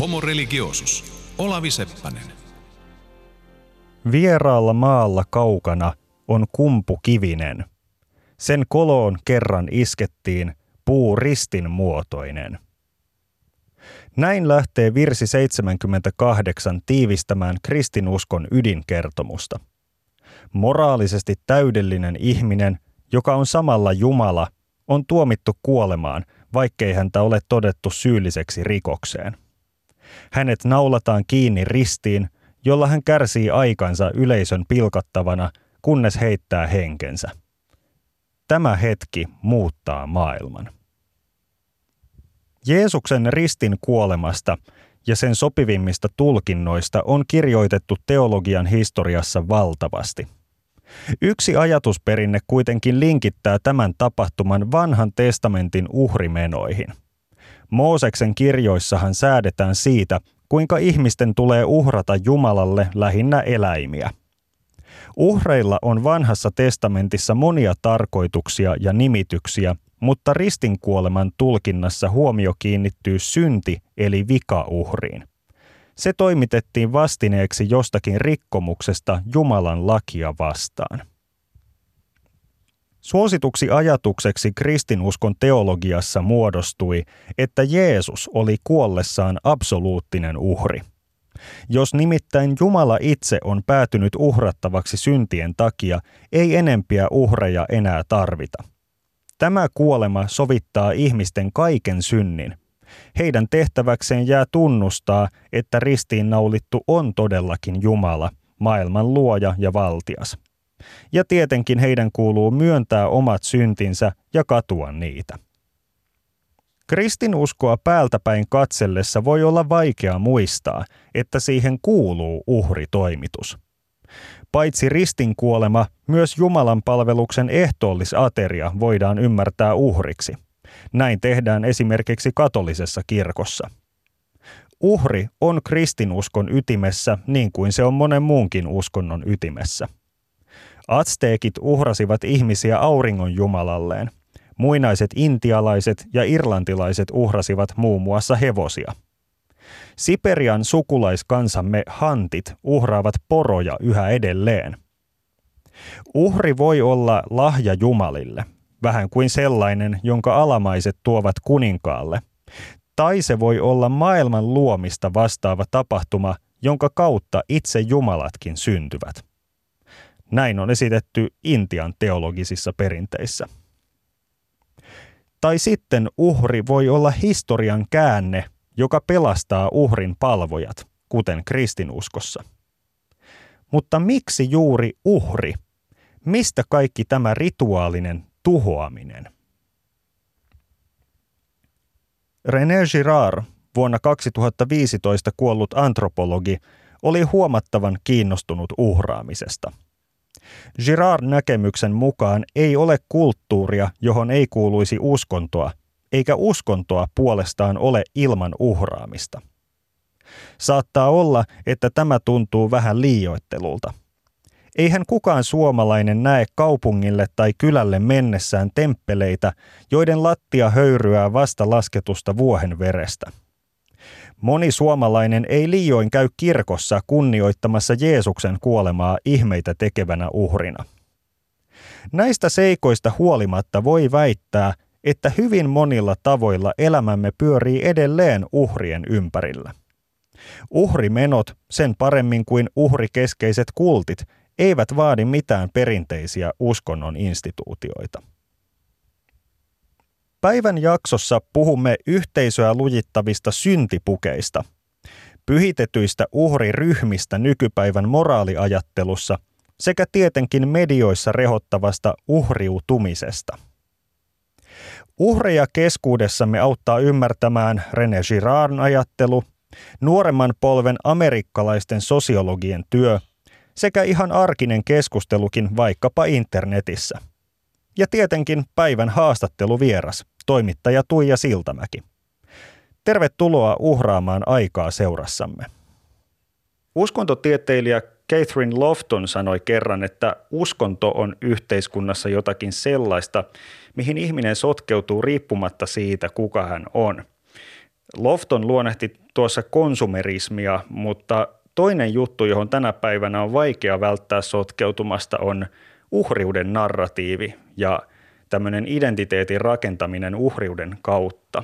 Homo religiosus. Olavi Seppänen. Vieraalla maalla kaukana on kumpu kivinen. Sen koloon kerran iskettiin puu ristin muotoinen. Näin lähtee virsi 78 tiivistämään kristinuskon ydinkertomusta. Moraalisesti täydellinen ihminen, joka on samalla Jumala, on tuomittu kuolemaan, vaikkei häntä ole todettu syylliseksi rikokseen. Hänet naulataan kiinni ristiin, jolla hän kärsii aikansa yleisön pilkattavana, kunnes heittää henkensä. Tämä hetki muuttaa maailman. Jeesuksen ristin kuolemasta ja sen sopivimmista tulkinnoista on kirjoitettu teologian historiassa valtavasti. Yksi ajatusperinne kuitenkin linkittää tämän tapahtuman vanhan testamentin uhrimenoihin. Mooseksen kirjoissahan säädetään siitä, kuinka ihmisten tulee uhrata Jumalalle lähinnä eläimiä. Uhreilla on vanhassa testamentissa monia tarkoituksia ja nimityksiä, mutta ristinkuoleman tulkinnassa huomio kiinnittyy synti eli vikauhriin. Se toimitettiin vastineeksi jostakin rikkomuksesta Jumalan lakia vastaan. Suosituksi ajatukseksi kristinuskon teologiassa muodostui, että Jeesus oli kuollessaan absoluuttinen uhri. Jos nimittäin Jumala itse on päätynyt uhrattavaksi syntien takia, ei enempiä uhreja enää tarvita. Tämä kuolema sovittaa ihmisten kaiken synnin. Heidän tehtäväkseen jää tunnustaa, että ristiin naulittu on todellakin Jumala, maailman luoja ja valtias. Ja tietenkin heidän kuuluu myöntää omat syntinsä ja katua niitä. Kristinuskoa päältäpäin katsellessa voi olla vaikea muistaa, että siihen kuuluu uhritoimitus. Paitsi ristin kuolema, myös Jumalan palveluksen ehtoollisateria voidaan ymmärtää uhriksi. Näin tehdään esimerkiksi katolisessa kirkossa. Uhri on kristinuskon ytimessä niin kuin se on monen muunkin uskonnon ytimessä. Atsteekit uhrasivat ihmisiä auringon jumalalleen. Muinaiset intialaiset ja irlantilaiset uhrasivat muun muassa hevosia – Siperian sukulaiskansamme hantit uhraavat poroja yhä edelleen. Uhri voi olla lahja Jumalille, vähän kuin sellainen, jonka alamaiset tuovat kuninkaalle. Tai se voi olla maailman luomista vastaava tapahtuma, jonka kautta itse Jumalatkin syntyvät. Näin on esitetty Intian teologisissa perinteissä. Tai sitten uhri voi olla historian käänne joka pelastaa uhrin palvojat, kuten kristinuskossa. Mutta miksi juuri uhri? Mistä kaikki tämä rituaalinen tuhoaminen? René Girard, vuonna 2015 kuollut antropologi, oli huomattavan kiinnostunut uhraamisesta. Girard näkemyksen mukaan ei ole kulttuuria, johon ei kuuluisi uskontoa, eikä uskontoa puolestaan ole ilman uhraamista. Saattaa olla, että tämä tuntuu vähän liioittelulta. Eihän kukaan suomalainen näe kaupungille tai kylälle mennessään temppeleitä, joiden lattia höyryää vasta lasketusta vuohen verestä. Moni suomalainen ei liioin käy kirkossa kunnioittamassa Jeesuksen kuolemaa ihmeitä tekevänä uhrina. Näistä seikoista huolimatta voi väittää, että hyvin monilla tavoilla elämämme pyörii edelleen uhrien ympärillä. Uhrimenot, sen paremmin kuin uhrikeskeiset kultit, eivät vaadi mitään perinteisiä uskonnon instituutioita. Päivän jaksossa puhumme yhteisöä lujittavista syntipukeista, pyhitetyistä uhriryhmistä nykypäivän moraaliajattelussa sekä tietenkin medioissa rehottavasta uhriutumisesta – Uhreja keskuudessamme auttaa ymmärtämään René Girardin ajattelu, nuoremman polven amerikkalaisten sosiologien työ sekä ihan arkinen keskustelukin vaikkapa internetissä. Ja tietenkin päivän haastatteluvieras, toimittaja Tuija Siltamäki. Tervetuloa uhraamaan aikaa seurassamme. Uskontotieteilijä Catherine Lofton sanoi kerran, että uskonto on yhteiskunnassa jotakin sellaista, mihin ihminen sotkeutuu riippumatta siitä, kuka hän on. Lofton luonnehti tuossa konsumerismia, mutta toinen juttu, johon tänä päivänä on vaikea välttää sotkeutumasta, on uhriuden narratiivi ja tämmöinen identiteetin rakentaminen uhriuden kautta.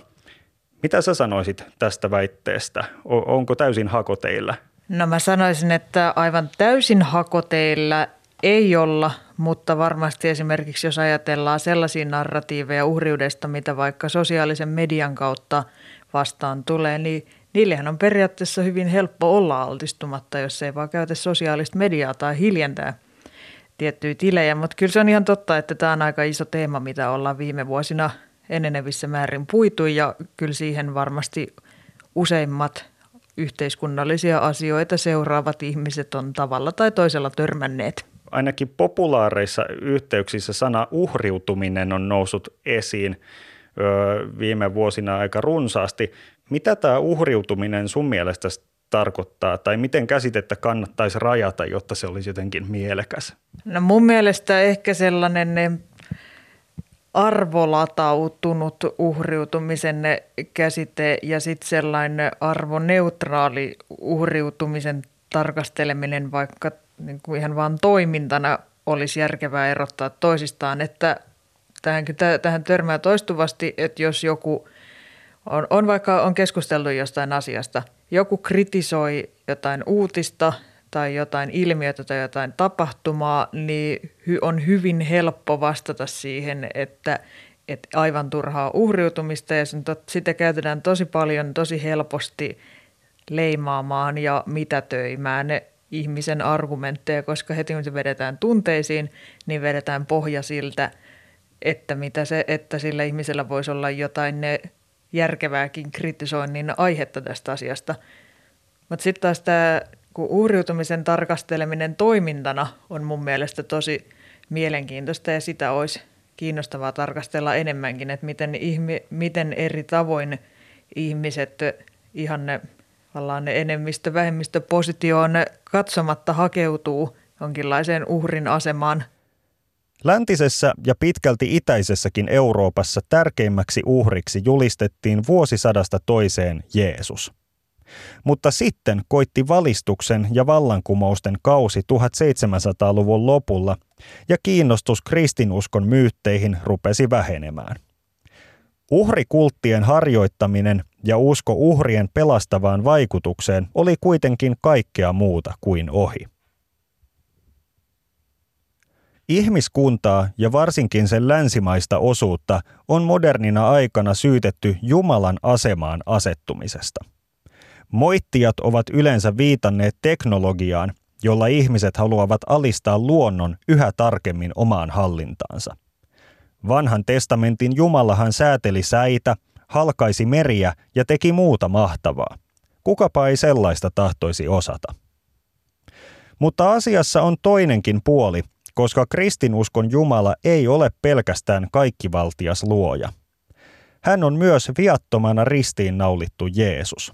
Mitä sä sanoisit tästä väitteestä? Onko täysin hakoteilla? No mä sanoisin, että aivan täysin hakoteilla ei olla, mutta varmasti esimerkiksi jos ajatellaan sellaisia narratiiveja uhriudesta, mitä vaikka sosiaalisen median kautta vastaan tulee, niin niillehän on periaatteessa hyvin helppo olla altistumatta, jos ei vaan käytä sosiaalista mediaa tai hiljentää tiettyjä tilejä. Mutta kyllä se on ihan totta, että tämä on aika iso teema, mitä ollaan viime vuosina enenevissä määrin puitu ja kyllä siihen varmasti useimmat yhteiskunnallisia asioita seuraavat ihmiset on tavalla tai toisella törmänneet ainakin populaareissa yhteyksissä sana uhriutuminen on noussut esiin viime vuosina aika runsaasti. Mitä tämä uhriutuminen sun mielestä tarkoittaa tai miten käsitettä kannattaisi rajata, jotta se olisi jotenkin mielekäs? No mun mielestä ehkä sellainen arvolatautunut uhriutumisen käsite ja sitten sellainen arvoneutraali uhriutumisen tarkasteleminen vaikka niin kuin ihan vaan toimintana olisi järkevää erottaa toisistaan, että tähän, tähän törmää toistuvasti, että jos joku on, on vaikka on keskusteltu jostain asiasta, joku kritisoi jotain uutista tai jotain ilmiötä tai jotain tapahtumaa, niin on hyvin helppo vastata siihen, että, että aivan turhaa uhriutumista ja sitä käytetään tosi paljon, tosi helposti leimaamaan ja mitätöimään ihmisen argumentteja, koska heti kun se vedetään tunteisiin, niin vedetään pohja siltä, että, mitä se, että sillä ihmisellä voisi olla jotain. Ne järkevääkin kritisoinnin aihetta tästä asiasta. Mutta sitten taas tämä uhriutumisen tarkasteleminen toimintana on mun mielestä tosi mielenkiintoista ja sitä olisi kiinnostavaa tarkastella enemmänkin, että miten, ihmi, miten eri tavoin ihmiset ihan ne tavallaan enemmistö-vähemmistöpositioon katsomatta hakeutuu jonkinlaiseen uhrin asemaan. Läntisessä ja pitkälti itäisessäkin Euroopassa tärkeimmäksi uhriksi julistettiin vuosisadasta toiseen Jeesus. Mutta sitten koitti valistuksen ja vallankumousten kausi 1700-luvun lopulla ja kiinnostus kristinuskon myytteihin rupesi vähenemään. Uhrikulttien harjoittaminen ja usko uhrien pelastavaan vaikutukseen oli kuitenkin kaikkea muuta kuin ohi. Ihmiskuntaa ja varsinkin sen länsimaista osuutta on modernina aikana syytetty Jumalan asemaan asettumisesta. Moittijat ovat yleensä viitanneet teknologiaan, jolla ihmiset haluavat alistaa luonnon yhä tarkemmin omaan hallintaansa – Vanhan testamentin Jumalahan sääteli säitä, halkaisi meriä ja teki muuta mahtavaa. Kukapa ei sellaista tahtoisi osata. Mutta asiassa on toinenkin puoli, koska kristinuskon Jumala ei ole pelkästään kaikkivaltias luoja. Hän on myös viattomana ristiin naulittu Jeesus.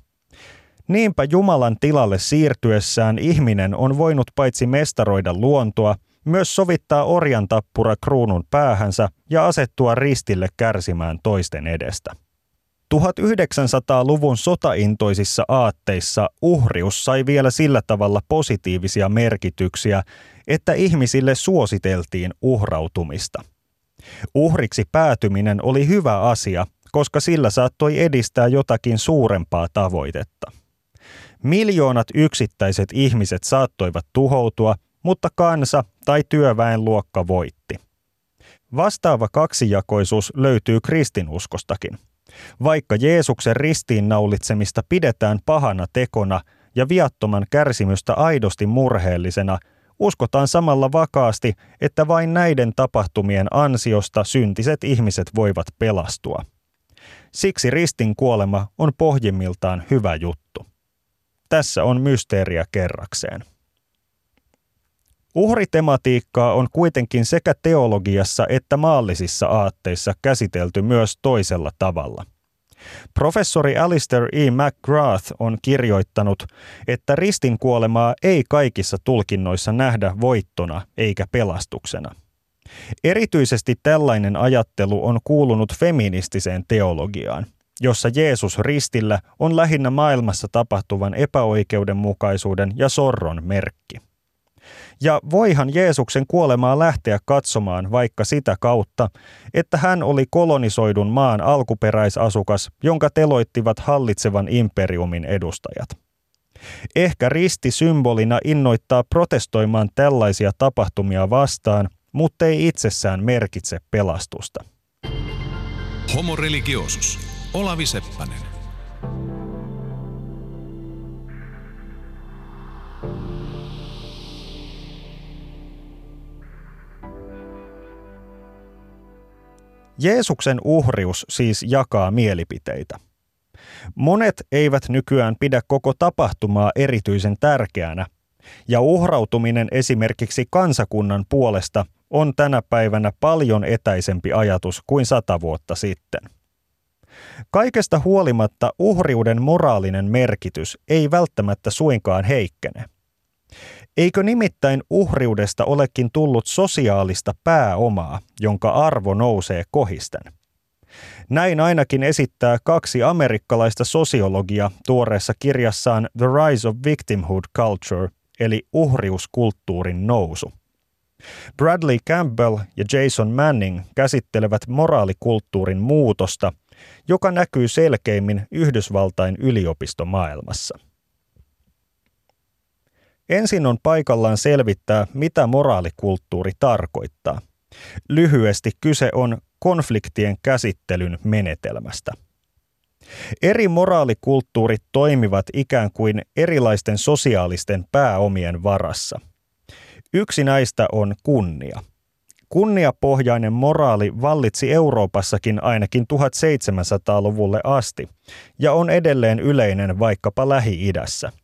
Niinpä Jumalan tilalle siirtyessään ihminen on voinut paitsi mestaroida luontoa, myös sovittaa orjan tappura kruunun päähänsä ja asettua ristille kärsimään toisten edestä. 1900-luvun sotaintoisissa aatteissa uhrius sai vielä sillä tavalla positiivisia merkityksiä, että ihmisille suositeltiin uhrautumista. Uhriksi päätyminen oli hyvä asia, koska sillä saattoi edistää jotakin suurempaa tavoitetta. Miljoonat yksittäiset ihmiset saattoivat tuhoutua mutta kansa tai työväenluokka voitti. Vastaava kaksijakoisuus löytyy kristinuskostakin. Vaikka Jeesuksen ristiinnaulitsemista pidetään pahana tekona ja viattoman kärsimystä aidosti murheellisena, uskotaan samalla vakaasti, että vain näiden tapahtumien ansiosta syntiset ihmiset voivat pelastua. Siksi ristin kuolema on pohjimmiltaan hyvä juttu. Tässä on mysteeriä kerrakseen. Uhritematiikkaa on kuitenkin sekä teologiassa että maallisissa aatteissa käsitelty myös toisella tavalla. Professori Alistair E. McGrath on kirjoittanut, että ristinkuolemaa ei kaikissa tulkinnoissa nähdä voittona eikä pelastuksena. Erityisesti tällainen ajattelu on kuulunut feministiseen teologiaan. jossa Jeesus ristillä on lähinnä maailmassa tapahtuvan epäoikeudenmukaisuuden ja sorron merkki. Ja voihan Jeesuksen kuolemaa lähteä katsomaan vaikka sitä kautta, että hän oli kolonisoidun maan alkuperäisasukas, jonka teloittivat hallitsevan imperiumin edustajat. Ehkä risti symbolina innoittaa protestoimaan tällaisia tapahtumia vastaan, mutta ei itsessään merkitse pelastusta. Homo religiosus. Olavi Seppänen. Jeesuksen uhrius siis jakaa mielipiteitä. Monet eivät nykyään pidä koko tapahtumaa erityisen tärkeänä, ja uhrautuminen esimerkiksi kansakunnan puolesta on tänä päivänä paljon etäisempi ajatus kuin sata vuotta sitten. Kaikesta huolimatta uhriuden moraalinen merkitys ei välttämättä suinkaan heikkene. Eikö nimittäin uhriudesta olekin tullut sosiaalista pääomaa, jonka arvo nousee kohisten? Näin ainakin esittää kaksi amerikkalaista sosiologia tuoreessa kirjassaan The Rise of Victimhood Culture, eli uhriuskulttuurin nousu. Bradley Campbell ja Jason Manning käsittelevät moraalikulttuurin muutosta, joka näkyy selkeimmin Yhdysvaltain yliopistomaailmassa. Ensin on paikallaan selvittää, mitä moraalikulttuuri tarkoittaa. Lyhyesti kyse on konfliktien käsittelyn menetelmästä. Eri moraalikulttuurit toimivat ikään kuin erilaisten sosiaalisten pääomien varassa. Yksi näistä on kunnia. Kunniapohjainen moraali vallitsi Euroopassakin ainakin 1700-luvulle asti ja on edelleen yleinen vaikkapa Lähi-idässä –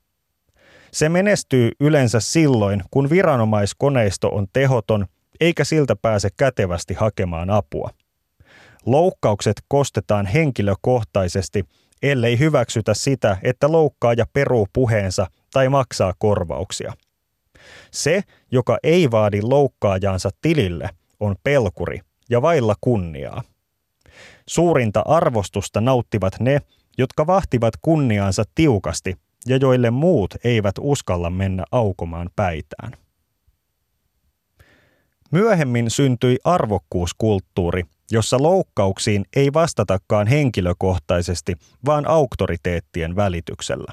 se menestyy yleensä silloin, kun viranomaiskoneisto on tehoton eikä siltä pääse kätevästi hakemaan apua. Loukkaukset kostetaan henkilökohtaisesti, ellei hyväksytä sitä, että loukkaaja peruu puheensa tai maksaa korvauksia. Se, joka ei vaadi loukkaajansa tilille, on pelkuri ja vailla kunniaa. Suurinta arvostusta nauttivat ne, jotka vahtivat kunniaansa tiukasti ja joille muut eivät uskalla mennä aukomaan päitään. Myöhemmin syntyi arvokkuuskulttuuri, jossa loukkauksiin ei vastatakaan henkilökohtaisesti, vaan auktoriteettien välityksellä.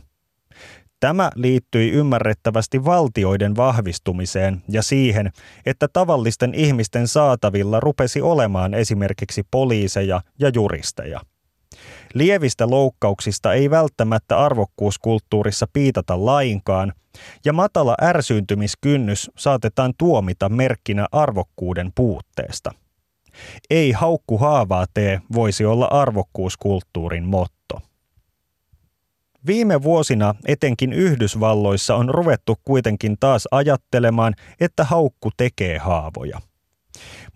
Tämä liittyi ymmärrettävästi valtioiden vahvistumiseen ja siihen, että tavallisten ihmisten saatavilla rupesi olemaan esimerkiksi poliiseja ja juristeja – Lievistä loukkauksista ei välttämättä arvokkuuskulttuurissa piitata lainkaan, ja matala ärsyyntymiskynnys saatetaan tuomita merkkinä arvokkuuden puutteesta. Ei haukku haavaa tee voisi olla arvokkuuskulttuurin motto. Viime vuosina etenkin Yhdysvalloissa on ruvettu kuitenkin taas ajattelemaan, että haukku tekee haavoja.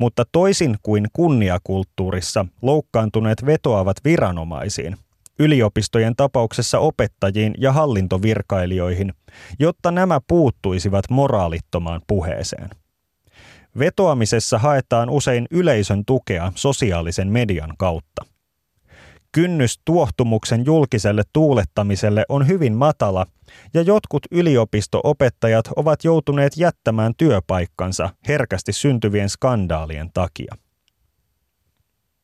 Mutta toisin kuin kunniakulttuurissa, loukkaantuneet vetoavat viranomaisiin, yliopistojen tapauksessa opettajiin ja hallintovirkailijoihin, jotta nämä puuttuisivat moraalittomaan puheeseen. Vetoamisessa haetaan usein yleisön tukea sosiaalisen median kautta. Kynnys tuohtumuksen julkiselle tuulettamiselle on hyvin matala ja jotkut yliopistoopettajat ovat joutuneet jättämään työpaikkansa herkästi syntyvien skandaalien takia.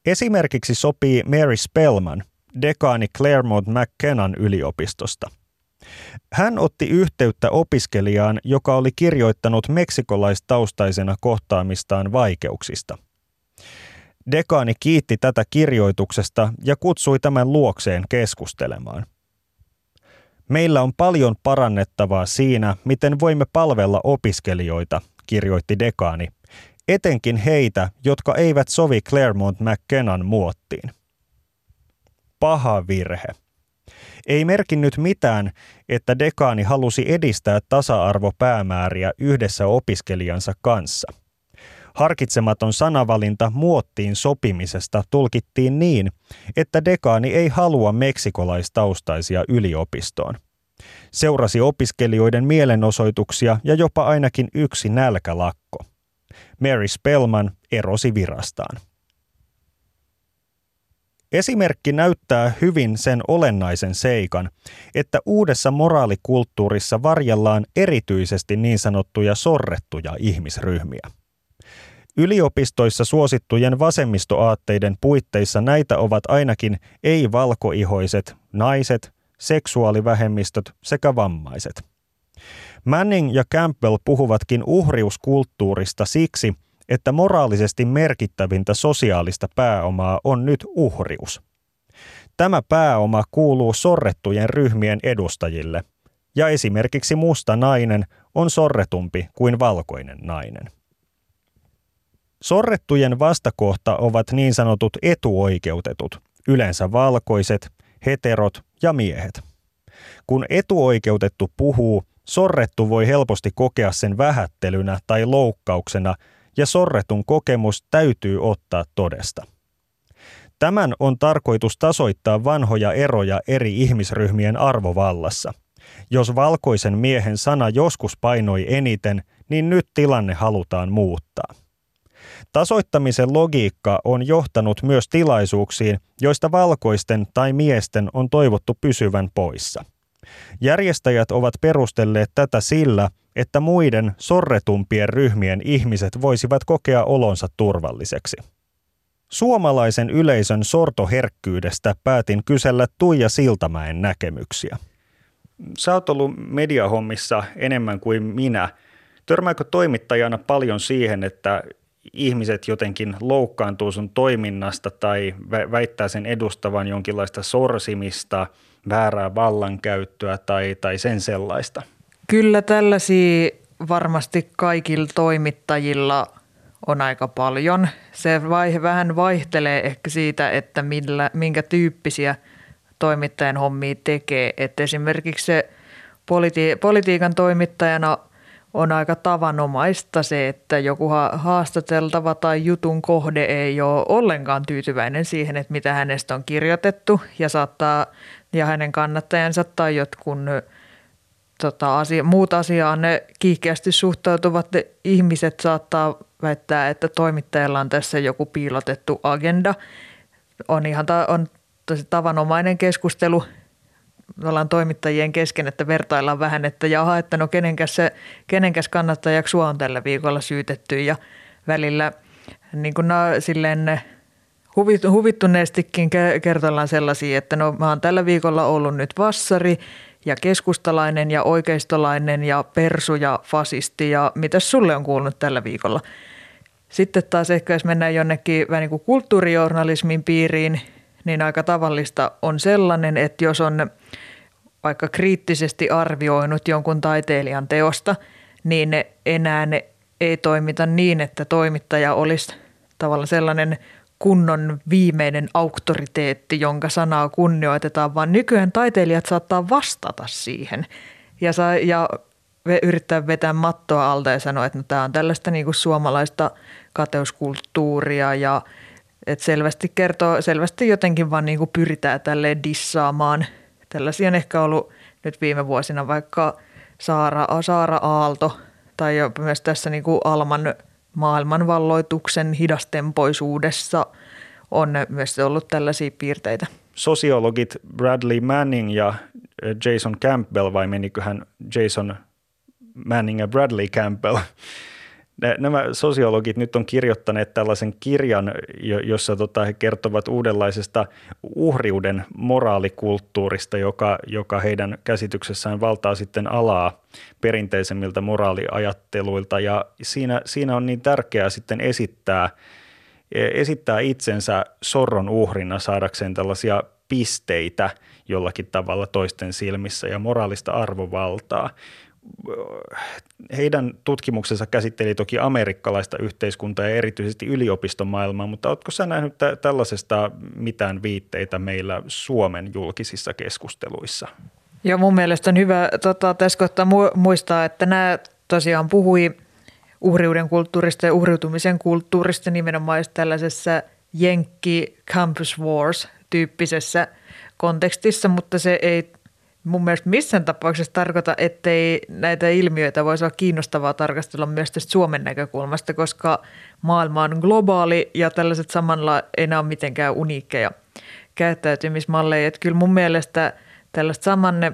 Esimerkiksi sopii Mary Spellman, dekaani Claremont McKennan yliopistosta. Hän otti yhteyttä opiskelijaan, joka oli kirjoittanut meksikolaistaustaisena kohtaamistaan vaikeuksista – Dekaani kiitti tätä kirjoituksesta ja kutsui tämän luokseen keskustelemaan. Meillä on paljon parannettavaa siinä, miten voimme palvella opiskelijoita, kirjoitti dekaani, etenkin heitä, jotka eivät sovi Claremont McKennan muottiin. Paha virhe. Ei merkinnyt mitään, että dekaani halusi edistää tasa-arvopäämääriä yhdessä opiskelijansa kanssa – Harkitsematon sanavalinta muottiin sopimisesta tulkittiin niin, että dekaani ei halua meksikolaistaustaisia yliopistoon. Seurasi opiskelijoiden mielenosoituksia ja jopa ainakin yksi nälkälakko. Mary Spellman erosi virastaan. Esimerkki näyttää hyvin sen olennaisen seikan, että uudessa moraalikulttuurissa varjellaan erityisesti niin sanottuja sorrettuja ihmisryhmiä. Yliopistoissa suosittujen vasemmistoaatteiden puitteissa näitä ovat ainakin ei-valkoihoiset, naiset, seksuaalivähemmistöt sekä vammaiset. Manning ja Campbell puhuvatkin uhriuskulttuurista siksi, että moraalisesti merkittävintä sosiaalista pääomaa on nyt uhrius. Tämä pääoma kuuluu sorrettujen ryhmien edustajille, ja esimerkiksi musta nainen on sorretumpi kuin valkoinen nainen. Sorrettujen vastakohta ovat niin sanotut etuoikeutetut, yleensä valkoiset, heterot ja miehet. Kun etuoikeutettu puhuu, sorrettu voi helposti kokea sen vähättelynä tai loukkauksena, ja sorretun kokemus täytyy ottaa todesta. Tämän on tarkoitus tasoittaa vanhoja eroja eri ihmisryhmien arvovallassa. Jos valkoisen miehen sana joskus painoi eniten, niin nyt tilanne halutaan muuttaa. Tasoittamisen logiikka on johtanut myös tilaisuuksiin, joista valkoisten tai miesten on toivottu pysyvän poissa. Järjestäjät ovat perustelleet tätä sillä, että muiden sorretumpien ryhmien ihmiset voisivat kokea olonsa turvalliseksi. Suomalaisen yleisön sortoherkkyydestä päätin kysellä Tuija Siltamäen näkemyksiä. Sä oot ollut mediahommissa enemmän kuin minä. Törmääkö toimittajana paljon siihen, että ihmiset jotenkin loukkaantuu sun toiminnasta tai väittää sen edustavan jonkinlaista sorsimista, väärää vallankäyttöä tai, tai sen sellaista? Kyllä tällaisia varmasti kaikilla toimittajilla on aika paljon. Se vaihe vähän vaihtelee ehkä siitä, että millä, minkä tyyppisiä toimittajan hommia tekee. Että esimerkiksi se politi- politiikan toimittajana on aika tavanomaista se, että joku haastateltava tai jutun kohde ei ole ollenkaan tyytyväinen siihen, että mitä hänestä on kirjoitettu ja saattaa ja hänen kannattajansa tai jotkun tota, asia, muut asiaan ne kiihkeästi suhtautuvat ihmiset saattaa väittää, että toimittajalla on tässä joku piilotettu agenda. On ihan ta- on tosi tavanomainen keskustelu ollaan toimittajien kesken, että vertaillaan vähän, että jaha, että no kenenkäs, se, kenenkäs kannattajaksi sua on tällä viikolla syytetty ja välillä niin kuin no, silleen huvittuneestikin kertoillaan sellaisia, että no mä oon tällä viikolla ollut nyt vassari ja keskustalainen ja oikeistolainen ja persu ja fasisti ja mitä sulle on kuulunut tällä viikolla. Sitten taas ehkä jos mennään jonnekin vähän niin kuin kulttuurijournalismin piiriin, niin aika tavallista on sellainen, että jos on vaikka kriittisesti arvioinut jonkun taiteilijan teosta, niin enää ei toimita niin, että toimittaja olisi tavallaan sellainen kunnon viimeinen auktoriteetti, jonka sanaa kunnioitetaan, vaan nykyään taiteilijat saattaa vastata siihen ja, saa, ja yrittää vetää mattoa alta ja sanoa, että no, tämä on tällaista niin kuin suomalaista kateuskulttuuria ja että selvästi kertoo, selvästi jotenkin vaan niin pyritään tälleen dissaamaan. Tällaisia on ehkä ollut nyt viime vuosina vaikka Saara, Saara Aalto tai myös tässä niin kuin Alman maailmanvalloituksen hidastempoisuudessa on myös ollut tällaisia piirteitä. Sosiologit Bradley Manning ja Jason Campbell, vai meniköhän Jason Manning ja Bradley Campbell nämä sosiologit nyt on kirjoittaneet tällaisen kirjan, jossa tota, he kertovat uudenlaisesta uhriuden moraalikulttuurista, joka, joka heidän käsityksessään valtaa sitten alaa perinteisemmiltä moraaliajatteluilta. Ja siinä, siinä on niin tärkeää sitten esittää, esittää itsensä sorron uhrina saadakseen tällaisia pisteitä jollakin tavalla toisten silmissä ja moraalista arvovaltaa heidän tutkimuksensa käsitteli toki amerikkalaista yhteiskuntaa ja erityisesti yliopistomaailmaa, mutta oletko sä nähnyt tällaisesta mitään viitteitä meillä Suomen julkisissa keskusteluissa? Joo, mun mielestä on hyvä tota, tässä kohtaa muistaa, että nämä tosiaan puhui uhriuden kulttuurista ja uhriutumisen kulttuurista nimenomaan tällaisessa Jenkki Campus Wars-tyyppisessä kontekstissa, mutta se ei mun mielestä missään tapauksessa tarkoita, ettei näitä ilmiöitä voisi olla kiinnostavaa tarkastella myös tästä Suomen näkökulmasta, koska maailma on globaali ja tällaiset samalla ei ole mitenkään uniikkeja. käyttäytymismalleja. Että kyllä mun mielestä tällaista samanne,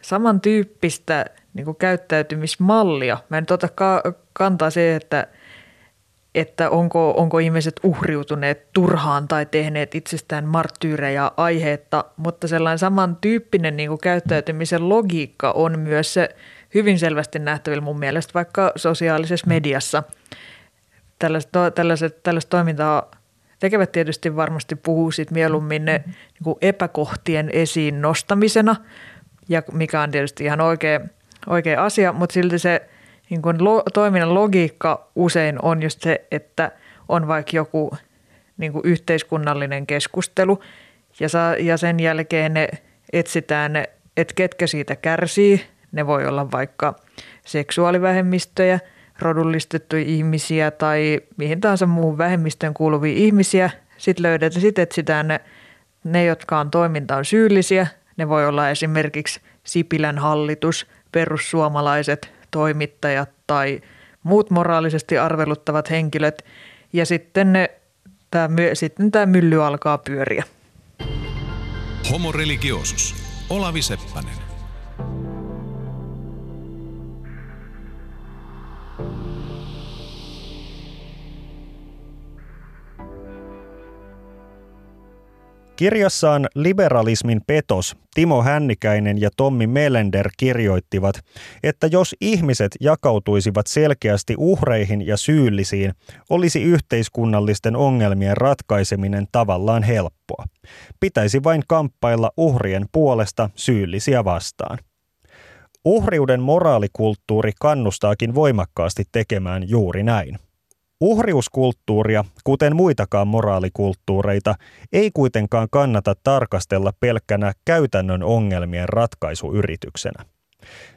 samantyyppistä niin kuin käyttäytymismallia. Mä en kantaa se, että, että onko, onko ihmiset uhriutuneet turhaan tai tehneet itsestään marttyyrejä aiheetta, mutta sellainen samantyyppinen niin kuin käyttäytymisen logiikka on myös se hyvin selvästi nähtävillä mun mielestä vaikka sosiaalisessa mediassa. Tällaista, tällaiset, tällaista toimintaa tekevät tietysti varmasti puhuu sit mieluummin ne niin epäkohtien esiin nostamisena, ja mikä on tietysti ihan oikea, oikea asia, mutta silti se niin kuin lo, toiminnan logiikka usein on just se, että on vaikka joku niin kuin yhteiskunnallinen keskustelu ja, saa, ja sen jälkeen ne etsitään, ne, että ketkä siitä kärsii. Ne voi olla vaikka seksuaalivähemmistöjä, rodullistettuja ihmisiä tai mihin tahansa muuhun vähemmistöön kuuluvia ihmisiä. Sitten löydetään, sitten etsitään ne, ne, jotka on toimintaan syyllisiä. Ne voi olla esimerkiksi Sipilän hallitus, perussuomalaiset, toimittajat tai muut moraalisesti arveluttavat henkilöt. Ja sitten, ne, tämä, sitten tämä mylly alkaa pyöriä. Homo religiosus. Olavi Seppänen. Kirjassaan Liberalismin petos Timo Hännikäinen ja Tommi Melender kirjoittivat, että jos ihmiset jakautuisivat selkeästi uhreihin ja syyllisiin, olisi yhteiskunnallisten ongelmien ratkaiseminen tavallaan helppoa. Pitäisi vain kamppailla uhrien puolesta syyllisiä vastaan. Uhriuden moraalikulttuuri kannustaakin voimakkaasti tekemään juuri näin. Uhriuskulttuuria, kuten muitakaan moraalikulttuureita, ei kuitenkaan kannata tarkastella pelkkänä käytännön ongelmien ratkaisuyrityksenä.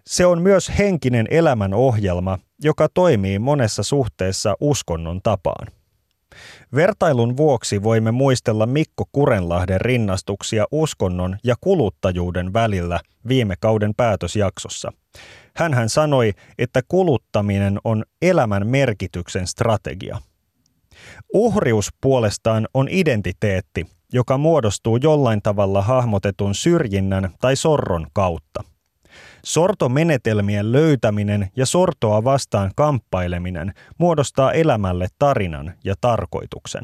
Se on myös henkinen elämän ohjelma, joka toimii monessa suhteessa uskonnon tapaan. Vertailun vuoksi voimme muistella Mikko Kurenlahden rinnastuksia uskonnon ja kuluttajuuden välillä viime kauden päätösjaksossa. Hänhän sanoi, että kuluttaminen on elämän merkityksen strategia. Uhrius puolestaan on identiteetti, joka muodostuu jollain tavalla hahmotetun syrjinnän tai sorron kautta. Sortomenetelmien löytäminen ja sortoa vastaan kamppaileminen muodostaa elämälle tarinan ja tarkoituksen.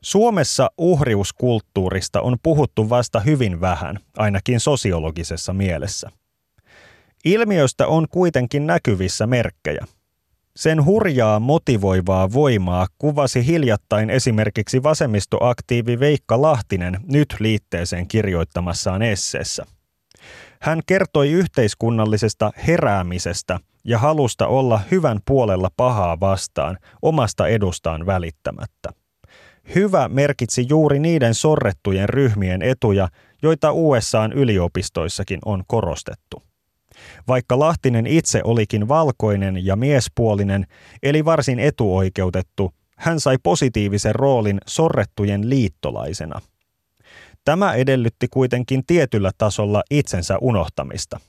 Suomessa uhriuskulttuurista on puhuttu vasta hyvin vähän, ainakin sosiologisessa mielessä. Ilmiöstä on kuitenkin näkyvissä merkkejä. Sen hurjaa motivoivaa voimaa kuvasi hiljattain esimerkiksi vasemmistoaktiivi Veikka Lahtinen nyt liitteeseen kirjoittamassaan esseessä. Hän kertoi yhteiskunnallisesta heräämisestä ja halusta olla hyvän puolella pahaa vastaan, omasta edustaan välittämättä. Hyvä merkitsi juuri niiden sorrettujen ryhmien etuja, joita USAn yliopistoissakin on korostettu. Vaikka Lahtinen itse olikin valkoinen ja miespuolinen, eli varsin etuoikeutettu, hän sai positiivisen roolin sorrettujen liittolaisena. Tämä edellytti kuitenkin tietyllä tasolla itsensä unohtamista.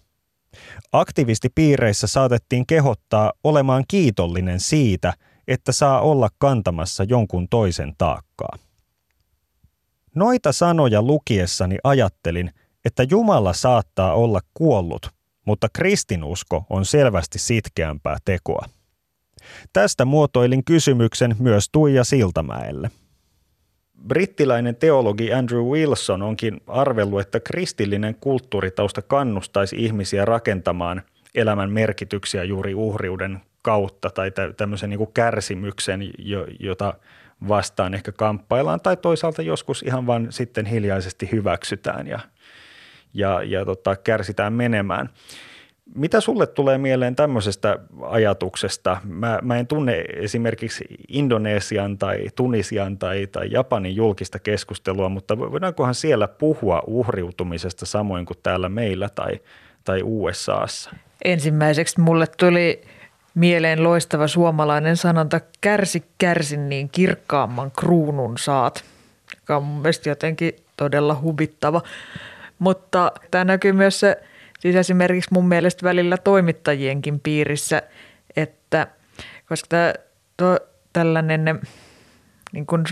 Aktivistipiireissä saatettiin kehottaa olemaan kiitollinen siitä, että saa olla kantamassa jonkun toisen taakkaa. Noita sanoja lukiessani ajattelin, että Jumala saattaa olla kuollut mutta kristinusko on selvästi sitkeämpää tekoa. Tästä muotoilin kysymyksen myös Tuija Siltamäelle. Brittiläinen teologi Andrew Wilson onkin arvellut, että kristillinen kulttuuritausta kannustaisi ihmisiä rakentamaan elämän merkityksiä juuri uhriuden kautta tai tämmöisen niin kuin kärsimyksen, jota vastaan ehkä kamppaillaan tai toisaalta joskus ihan vain sitten hiljaisesti hyväksytään ja ja, ja tota, kärsitään menemään. Mitä sulle tulee mieleen tämmöisestä ajatuksesta? Mä, mä en tunne esimerkiksi Indonesian tai Tunisian tai, tai Japanin julkista keskustelua, mutta voidaankohan siellä puhua uhriutumisesta samoin kuin täällä meillä tai, tai USAssa? Ensimmäiseksi mulle tuli mieleen loistava suomalainen sanonta, kärsi kärsin niin kirkkaamman kruunun saat, joka on mun jotenkin todella huvittava. Mutta tämä näkyy myös se, siis esimerkiksi mun mielestä välillä toimittajienkin piirissä, että koska tämä, to, tällainen niin kuin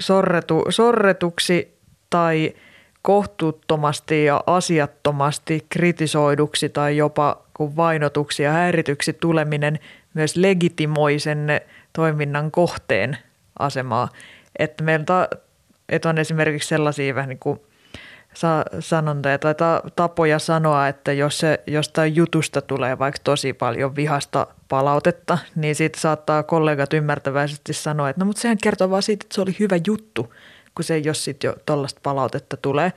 sorretu, sorretuksi tai kohtuuttomasti ja asiattomasti kritisoiduksi tai jopa kun vainotuksi ja häirityksi tuleminen myös legitimoi sen toiminnan kohteen asemaa. Että meillä ta, että on esimerkiksi sellaisia vähän niin kuin sa- sanontoja tai ta- tapoja sanoa, että jos se jostain jutusta tulee vaikka tosi paljon vihasta palautetta, niin sitten saattaa kollegat ymmärtäväisesti sanoa, että no mutta sehän kertoo vaan siitä, että se oli hyvä juttu, kun se jos sitten jo tuollaista palautetta tulee.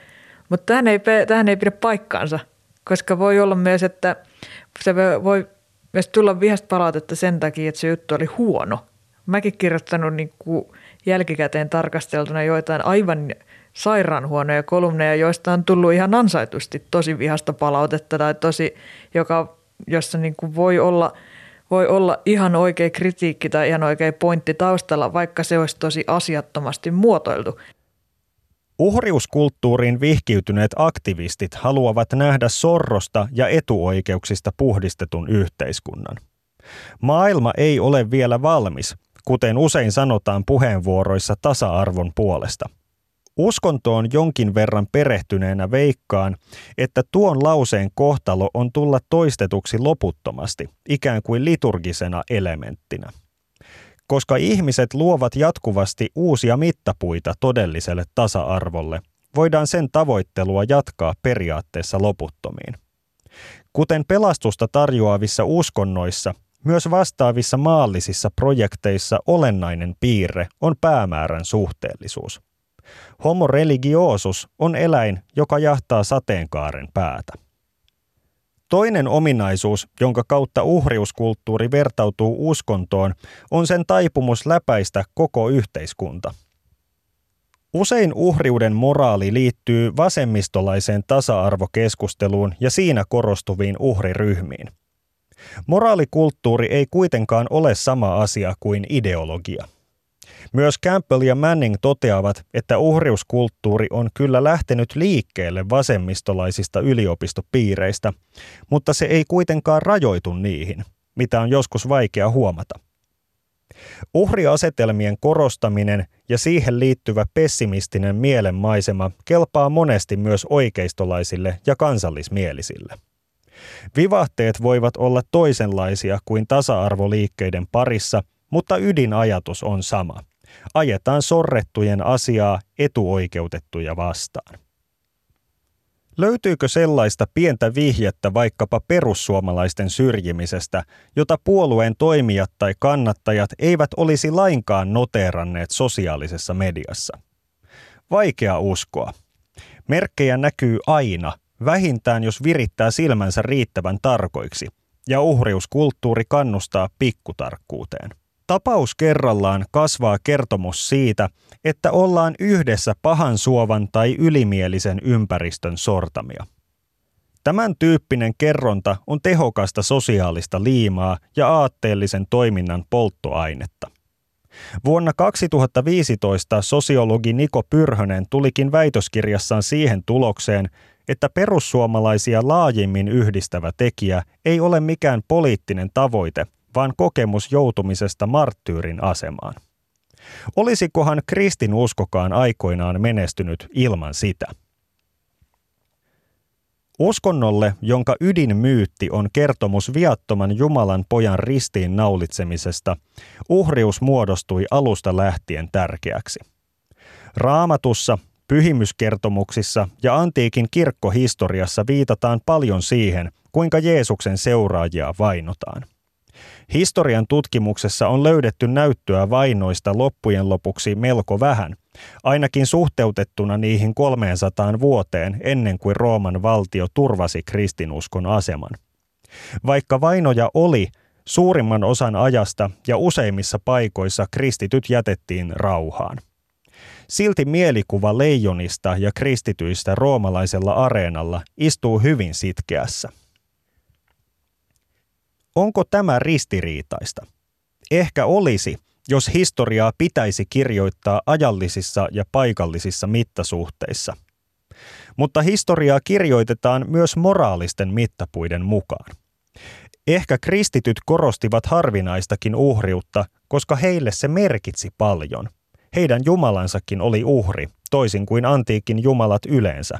Mutta tähän ei, tähän ei pidä paikkaansa, koska voi olla myös, että se voi myös tulla vihasta palautetta sen takia, että se juttu oli huono. Mäkin kirjoittanut niin kuin jälkikäteen tarkasteltuna joitain aivan sairaan huonoja kolumneja, joista on tullut ihan ansaitusti tosi vihasta palautetta tai tosi, joka, jossa niin kuin voi olla – voi olla ihan oikea kritiikki tai ihan oikea pointti taustalla, vaikka se olisi tosi asiattomasti muotoiltu. Uhriuskulttuuriin vihkiytyneet aktivistit haluavat nähdä sorrosta ja etuoikeuksista puhdistetun yhteiskunnan. Maailma ei ole vielä valmis, kuten usein sanotaan puheenvuoroissa tasa-arvon puolesta. Uskontoon jonkin verran perehtyneenä veikkaan, että tuon lauseen kohtalo on tulla toistetuksi loputtomasti, ikään kuin liturgisena elementtinä. Koska ihmiset luovat jatkuvasti uusia mittapuita todelliselle tasa-arvolle, voidaan sen tavoittelua jatkaa periaatteessa loputtomiin. Kuten pelastusta tarjoavissa uskonnoissa, myös vastaavissa maallisissa projekteissa olennainen piirre on päämäärän suhteellisuus. Homo religiosus on eläin, joka jahtaa sateenkaaren päätä. Toinen ominaisuus, jonka kautta uhriuskulttuuri vertautuu uskontoon, on sen taipumus läpäistä koko yhteiskunta. Usein uhriuden moraali liittyy vasemmistolaiseen tasa-arvokeskusteluun ja siinä korostuviin uhriryhmiin. Moraalikulttuuri ei kuitenkaan ole sama asia kuin ideologia. Myös Campbell ja Manning toteavat, että uhriuskulttuuri on kyllä lähtenyt liikkeelle vasemmistolaisista yliopistopiireistä, mutta se ei kuitenkaan rajoitu niihin, mitä on joskus vaikea huomata. Uhriasetelmien korostaminen ja siihen liittyvä pessimistinen mielenmaisema kelpaa monesti myös oikeistolaisille ja kansallismielisille. Vivahteet voivat olla toisenlaisia kuin tasa-arvoliikkeiden parissa, mutta ydinajatus on sama – ajetaan sorrettujen asiaa etuoikeutettuja vastaan. Löytyykö sellaista pientä vihjettä vaikkapa perussuomalaisten syrjimisestä, jota puolueen toimijat tai kannattajat eivät olisi lainkaan noteeranneet sosiaalisessa mediassa? Vaikea uskoa. Merkkejä näkyy aina, vähintään jos virittää silmänsä riittävän tarkoiksi, ja uhriuskulttuuri kannustaa pikkutarkkuuteen. Tapaus kerrallaan kasvaa kertomus siitä, että ollaan yhdessä pahan suovan tai ylimielisen ympäristön sortamia. Tämän tyyppinen kerronta on tehokasta sosiaalista liimaa ja aatteellisen toiminnan polttoainetta. Vuonna 2015 sosiologi Niko Pyrhönen tulikin väitöskirjassaan siihen tulokseen, että perussuomalaisia laajimmin yhdistävä tekijä ei ole mikään poliittinen tavoite, vaan kokemus joutumisesta marttyyrin asemaan. Olisikohan kristinuskokaan aikoinaan menestynyt ilman sitä? Uskonnolle, jonka ydinmyytti on kertomus viattoman Jumalan pojan ristiin naulitsemisesta, uhrius muodostui alusta lähtien tärkeäksi. Raamatussa, pyhimyskertomuksissa ja antiikin kirkkohistoriassa viitataan paljon siihen, kuinka Jeesuksen seuraajia vainotaan – Historian tutkimuksessa on löydetty näyttöä vainoista loppujen lopuksi melko vähän, ainakin suhteutettuna niihin 300 vuoteen ennen kuin Rooman valtio turvasi kristinuskon aseman. Vaikka vainoja oli, suurimman osan ajasta ja useimmissa paikoissa kristityt jätettiin rauhaan. Silti mielikuva leijonista ja kristityistä roomalaisella areenalla istuu hyvin sitkeässä. Onko tämä ristiriitaista? Ehkä olisi, jos historiaa pitäisi kirjoittaa ajallisissa ja paikallisissa mittasuhteissa. Mutta historiaa kirjoitetaan myös moraalisten mittapuiden mukaan. Ehkä kristityt korostivat harvinaistakin uhriutta, koska heille se merkitsi paljon. heidän jumalansakin oli uhri, toisin kuin antiikin jumalat yleensä.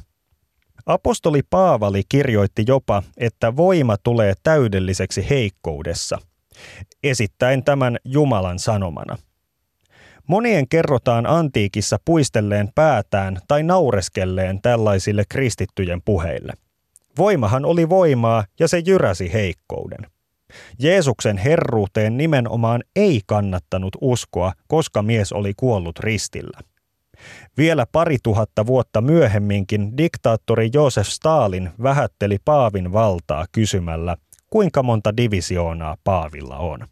Apostoli Paavali kirjoitti jopa, että voima tulee täydelliseksi heikkoudessa, esittäen tämän Jumalan sanomana. Monien kerrotaan antiikissa puistelleen päätään tai naureskelleen tällaisille kristittyjen puheille. Voimahan oli voimaa ja se jyräsi heikkouden. Jeesuksen herruuteen nimenomaan ei kannattanut uskoa, koska mies oli kuollut ristillä. Vielä pari tuhatta vuotta myöhemminkin diktaattori Josef Stalin vähätteli Paavin valtaa kysymällä, kuinka monta divisioonaa Paavilla on.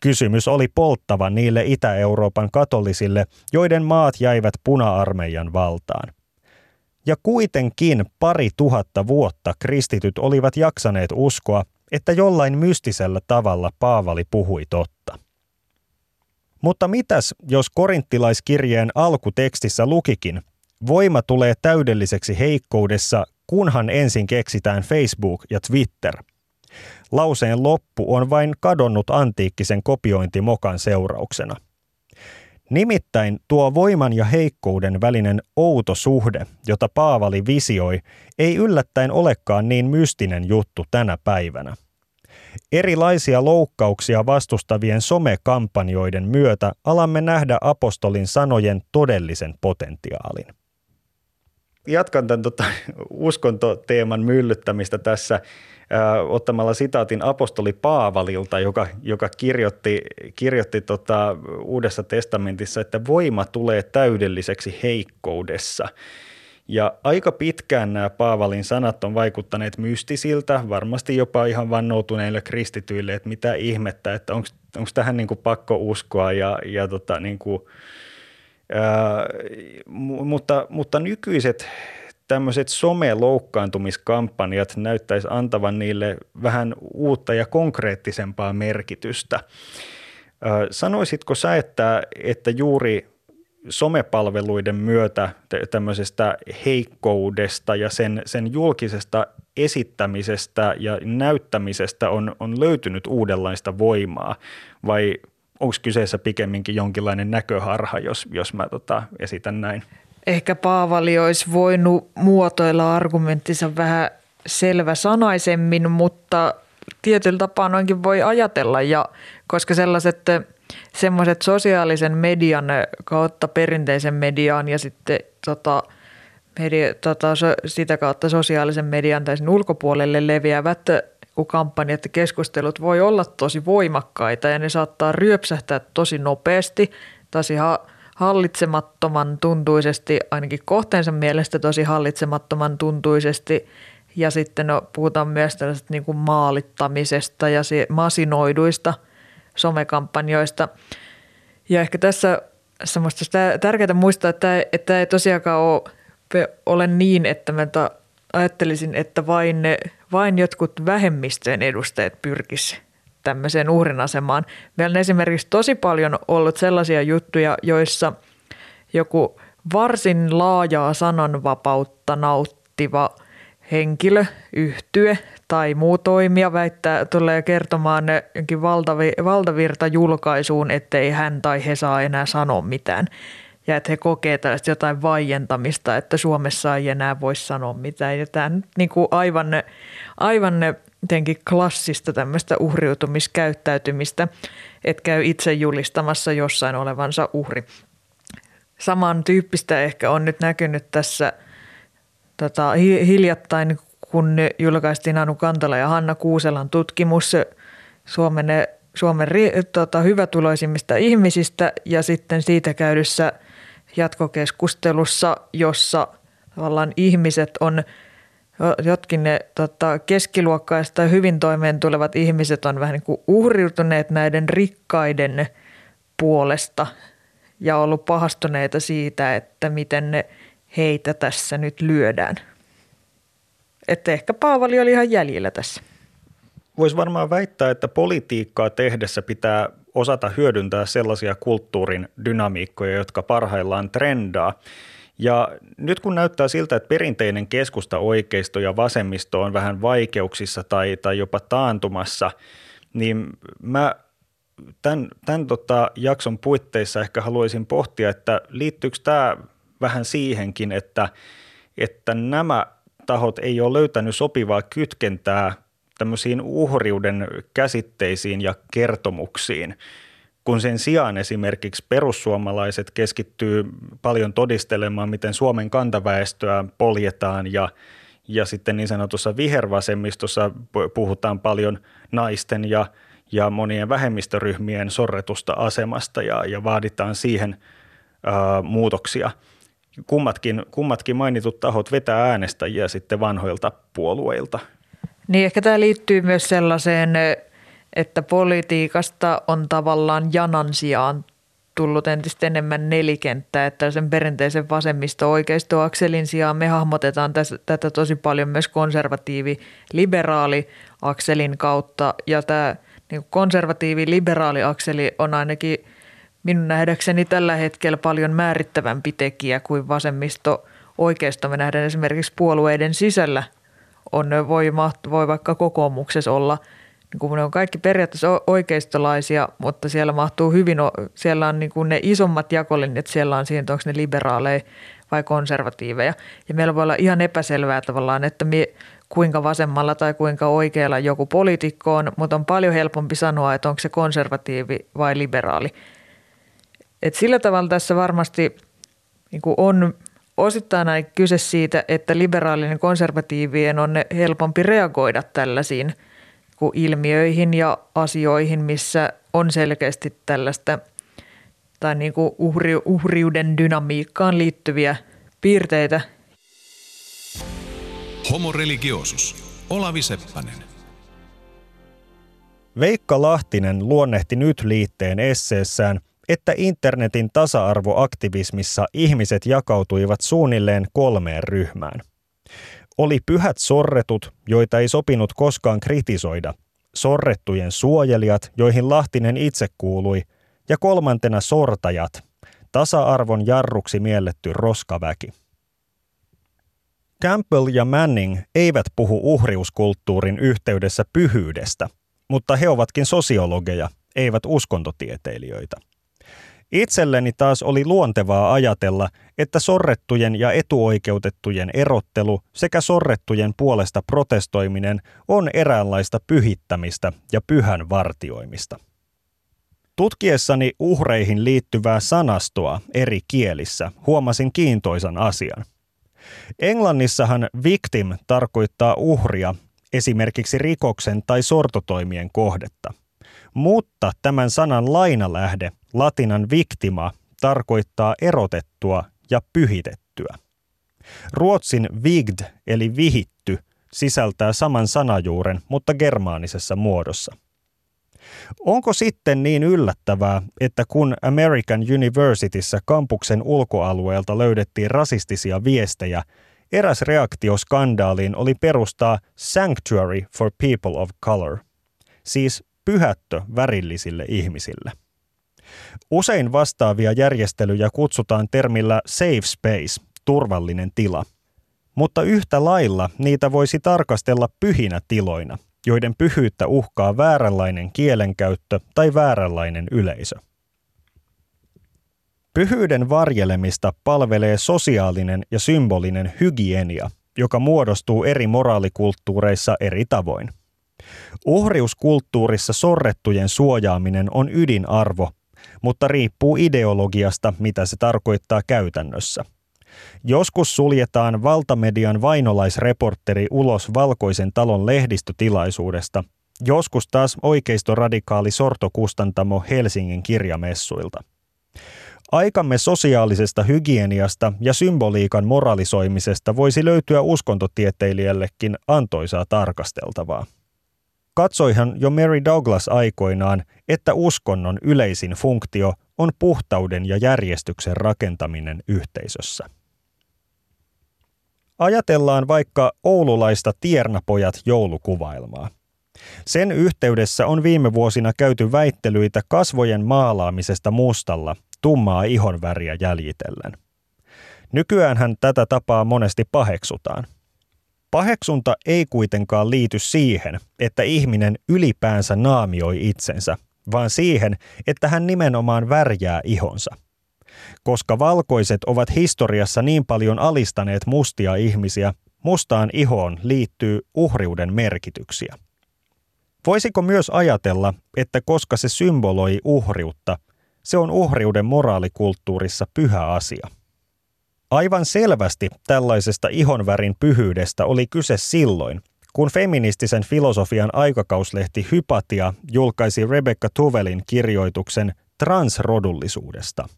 Kysymys oli polttava niille Itä-Euroopan katolisille, joiden maat jäivät puna-armeijan valtaan. Ja kuitenkin pari tuhatta vuotta kristityt olivat jaksaneet uskoa, että jollain mystisellä tavalla Paavali puhui totta. Mutta mitäs, jos korinttilaiskirjeen alkutekstissä lukikin, voima tulee täydelliseksi heikkoudessa, kunhan ensin keksitään Facebook ja Twitter. Lauseen loppu on vain kadonnut antiikkisen kopiointimokan seurauksena. Nimittäin tuo voiman ja heikkouden välinen outo suhde, jota Paavali visioi, ei yllättäen olekaan niin mystinen juttu tänä päivänä. Erilaisia loukkauksia vastustavien somekampanjoiden myötä alamme nähdä apostolin sanojen todellisen potentiaalin. Jatkan tämän tota, uskontoteeman myllyttämistä tässä äh, ottamalla sitaatin apostoli Paavalilta, joka, joka kirjoitti, kirjoitti tota, Uudessa testamentissa, että voima tulee täydelliseksi heikkoudessa – ja aika pitkään nämä Paavalin sanat on vaikuttaneet mystisiltä, varmasti jopa ihan vannoutuneille kristityille, että mitä ihmettä, että onko tähän niin kuin pakko uskoa ja, ja tota, niin kuin, ää, mutta, mutta nykyiset tämmöiset some-loukkaantumiskampanjat näyttäisi antavan niille vähän uutta ja konkreettisempaa merkitystä. Sanoisitko sä, että, että juuri somepalveluiden myötä tämmöisestä heikkoudesta ja sen, sen julkisesta esittämisestä ja näyttämisestä on, on löytynyt uudenlaista voimaa vai onko kyseessä pikemminkin jonkinlainen näköharha, jos, jos mä tota, esitän näin? Ehkä Paavali olisi voinut muotoilla argumenttinsa vähän selväsanaisemmin, mutta tietyllä tapaa noinkin voi ajatella, ja koska sellaiset – semmoiset sosiaalisen median kautta perinteisen median ja sitten tota, media, tota, so, sitä kautta sosiaalisen median tai sen ulkopuolelle leviävät kampanjat ja keskustelut voi olla tosi voimakkaita ja ne saattaa ryöpsähtää tosi nopeasti, tosi ha- hallitsemattoman tuntuisesti, ainakin kohteensa mielestä tosi hallitsemattoman tuntuisesti. Ja sitten no, puhutaan myös tällaisesta niin kuin maalittamisesta ja masinoiduista – somekampanjoista. Ja ehkä tässä semmoista tärkeää muistaa, että, että ei tosiaankaan ole, ole niin, että mä ajattelisin, että vain, ne, vain jotkut vähemmistöjen edustajat pyrkisivät tämmöiseen uhrin asemaan. Meillä on esimerkiksi tosi paljon ollut sellaisia juttuja, joissa joku varsin laajaa sananvapautta nauttiva henkilö, yhtye tai muu toimija väittää, tulee kertomaan jonkin valtavi, valtavirta julkaisuun, ettei hän tai he saa enää sanoa mitään. Ja että he kokee tällaista jotain vaientamista, että Suomessa ei enää voi sanoa mitään. Ja tämä on niin kuin aivan, aivan jotenkin klassista tämmöistä uhriutumiskäyttäytymistä, että käy itse julistamassa jossain olevansa uhri. Samantyyppistä ehkä on nyt näkynyt tässä tota, hiljattain kun julkaistiin Anu Kantala ja Hanna Kuuselan tutkimus Suomen, Suomen tota, hyvätuloisimmista ihmisistä ja sitten siitä käydyssä jatkokeskustelussa, jossa tavallaan ihmiset on jotkin ne tota, keskiluokkaista hyvin toimeen tulevat ihmiset on vähän niin kuin uhriutuneet näiden rikkaiden puolesta ja ollut pahastuneita siitä, että miten ne heitä tässä nyt lyödään. Että ehkä Paavali oli ihan jäljellä tässä. Voisi varmaan väittää, että politiikkaa tehdessä pitää osata hyödyntää sellaisia kulttuurin dynamiikkoja, jotka parhaillaan trendaa. Ja nyt kun näyttää siltä, että perinteinen keskusta oikeisto ja vasemmisto on vähän vaikeuksissa tai, tai jopa taantumassa, niin mä tämän, tämän tota jakson puitteissa ehkä haluaisin pohtia, että liittyykö tämä vähän siihenkin, että, että nämä tahot ei ole löytänyt sopivaa kytkentää tämmöisiin uhriuden käsitteisiin ja kertomuksiin, kun sen sijaan esimerkiksi perussuomalaiset keskittyy paljon todistelemaan, miten Suomen kantaväestöä poljetaan ja, ja sitten niin sanotussa vihervasemmistossa puhutaan paljon naisten ja, ja monien vähemmistöryhmien sorretusta asemasta ja, ja vaaditaan siihen ää, muutoksia. Kummatkin, kummatkin mainitut tahot vetää äänestäjiä sitten vanhoilta puolueilta – niin ehkä tämä liittyy myös sellaiseen, että politiikasta on tavallaan janan sijaan tullut entistä enemmän nelikenttää, että sen perinteisen vasemmisto-oikeisto-akselin sijaan me hahmotetaan tätä tosi paljon myös konservatiivi-liberaali-akselin kautta. Ja tämä niin konservatiivi-liberaali-akseli on ainakin minun nähdäkseni tällä hetkellä paljon määrittävämpi tekijä kuin vasemmisto-oikeisto. Me nähdään esimerkiksi puolueiden sisällä – on, voi, voi vaikka kokoomuksessa olla, niin kuin ne on kaikki periaatteessa oikeistolaisia, mutta siellä mahtuu hyvin, siellä on niin kuin ne isommat jakolinjat, siellä on siinä, onko ne liberaaleja vai konservatiiveja. Ja meillä voi olla ihan epäselvää tavallaan, että me, kuinka vasemmalla tai kuinka oikealla joku poliitikko on, mutta on paljon helpompi sanoa, että onko se konservatiivi vai liberaali. Et sillä tavalla tässä varmasti niin kuin on osittain kyse siitä, että liberaalinen konservatiivien on helpompi reagoida tällaisiin ilmiöihin ja asioihin, missä on selkeästi tällaista tai niin kuin uhri, uhriuden dynamiikkaan liittyviä piirteitä. Homo religiosus. Olavi Seppänen. Veikka Lahtinen luonnehti nyt liitteen esseessään – että internetin tasa-arvoaktivismissa ihmiset jakautuivat suunnilleen kolmeen ryhmään. Oli pyhät sorretut, joita ei sopinut koskaan kritisoida, sorrettujen suojelijat, joihin Lahtinen itse kuului, ja kolmantena sortajat, tasa-arvon jarruksi mielletty roskaväki. Campbell ja Manning eivät puhu uhriuskulttuurin yhteydessä pyhyydestä, mutta he ovatkin sosiologeja, eivät uskontotieteilijöitä. Itselleni taas oli luontevaa ajatella, että sorrettujen ja etuoikeutettujen erottelu sekä sorrettujen puolesta protestoiminen on eräänlaista pyhittämistä ja pyhän vartioimista. Tutkiessani uhreihin liittyvää sanastoa eri kielissä huomasin kiintoisan asian. Englannissahan victim tarkoittaa uhria, esimerkiksi rikoksen tai sortotoimien kohdetta – mutta tämän sanan lainalähde, latinan victima, tarkoittaa erotettua ja pyhitettyä. Ruotsin vigd eli vihitty sisältää saman sanajuuren, mutta germaanisessa muodossa. Onko sitten niin yllättävää, että kun American Universityssä kampuksen ulkoalueelta löydettiin rasistisia viestejä, eräs reaktio skandaaliin oli perustaa Sanctuary for People of Color, siis pyhättö värillisille ihmisille. Usein vastaavia järjestelyjä kutsutaan termillä safe space, turvallinen tila. Mutta yhtä lailla niitä voisi tarkastella pyhinä tiloina, joiden pyhyyttä uhkaa vääränlainen kielenkäyttö tai vääränlainen yleisö. Pyhyyden varjelemista palvelee sosiaalinen ja symbolinen hygienia, joka muodostuu eri moraalikulttuureissa eri tavoin – Uhriuskulttuurissa sorrettujen suojaaminen on ydinarvo, mutta riippuu ideologiasta, mitä se tarkoittaa käytännössä. Joskus suljetaan valtamedian vainolaisreporteri ulos valkoisen talon lehdistötilaisuudesta, joskus taas oikeistoradikaali sortokustantamo Helsingin kirjamessuilta. Aikamme sosiaalisesta hygieniasta ja symboliikan moralisoimisesta voisi löytyä uskontotieteilijällekin antoisaa tarkasteltavaa. Katsoihan jo Mary Douglas aikoinaan, että uskonnon yleisin funktio on puhtauden ja järjestyksen rakentaminen yhteisössä. Ajatellaan vaikka oululaista tiernapojat joulukuvailmaa. Sen yhteydessä on viime vuosina käyty väittelyitä kasvojen maalaamisesta mustalla tummaa ihonväriä jäljitellen. Nykyäänhän tätä tapaa monesti paheksutaan – Paheksunta ei kuitenkaan liity siihen, että ihminen ylipäänsä naamioi itsensä vaan siihen, että hän nimenomaan värjää ihonsa. Koska valkoiset ovat historiassa niin paljon alistaneet mustia ihmisiä, mustaan ihoon liittyy uhriuden merkityksiä. Voisiko myös ajatella, että koska se symboloi uhriutta, se on uhriuden moraalikulttuurissa pyhä asia? Aivan selvästi tällaisesta ihonvärin pyhyydestä oli kyse silloin, kun feministisen filosofian aikakauslehti Hypatia julkaisi Rebecca Tuvelin kirjoituksen transrodullisuudesta.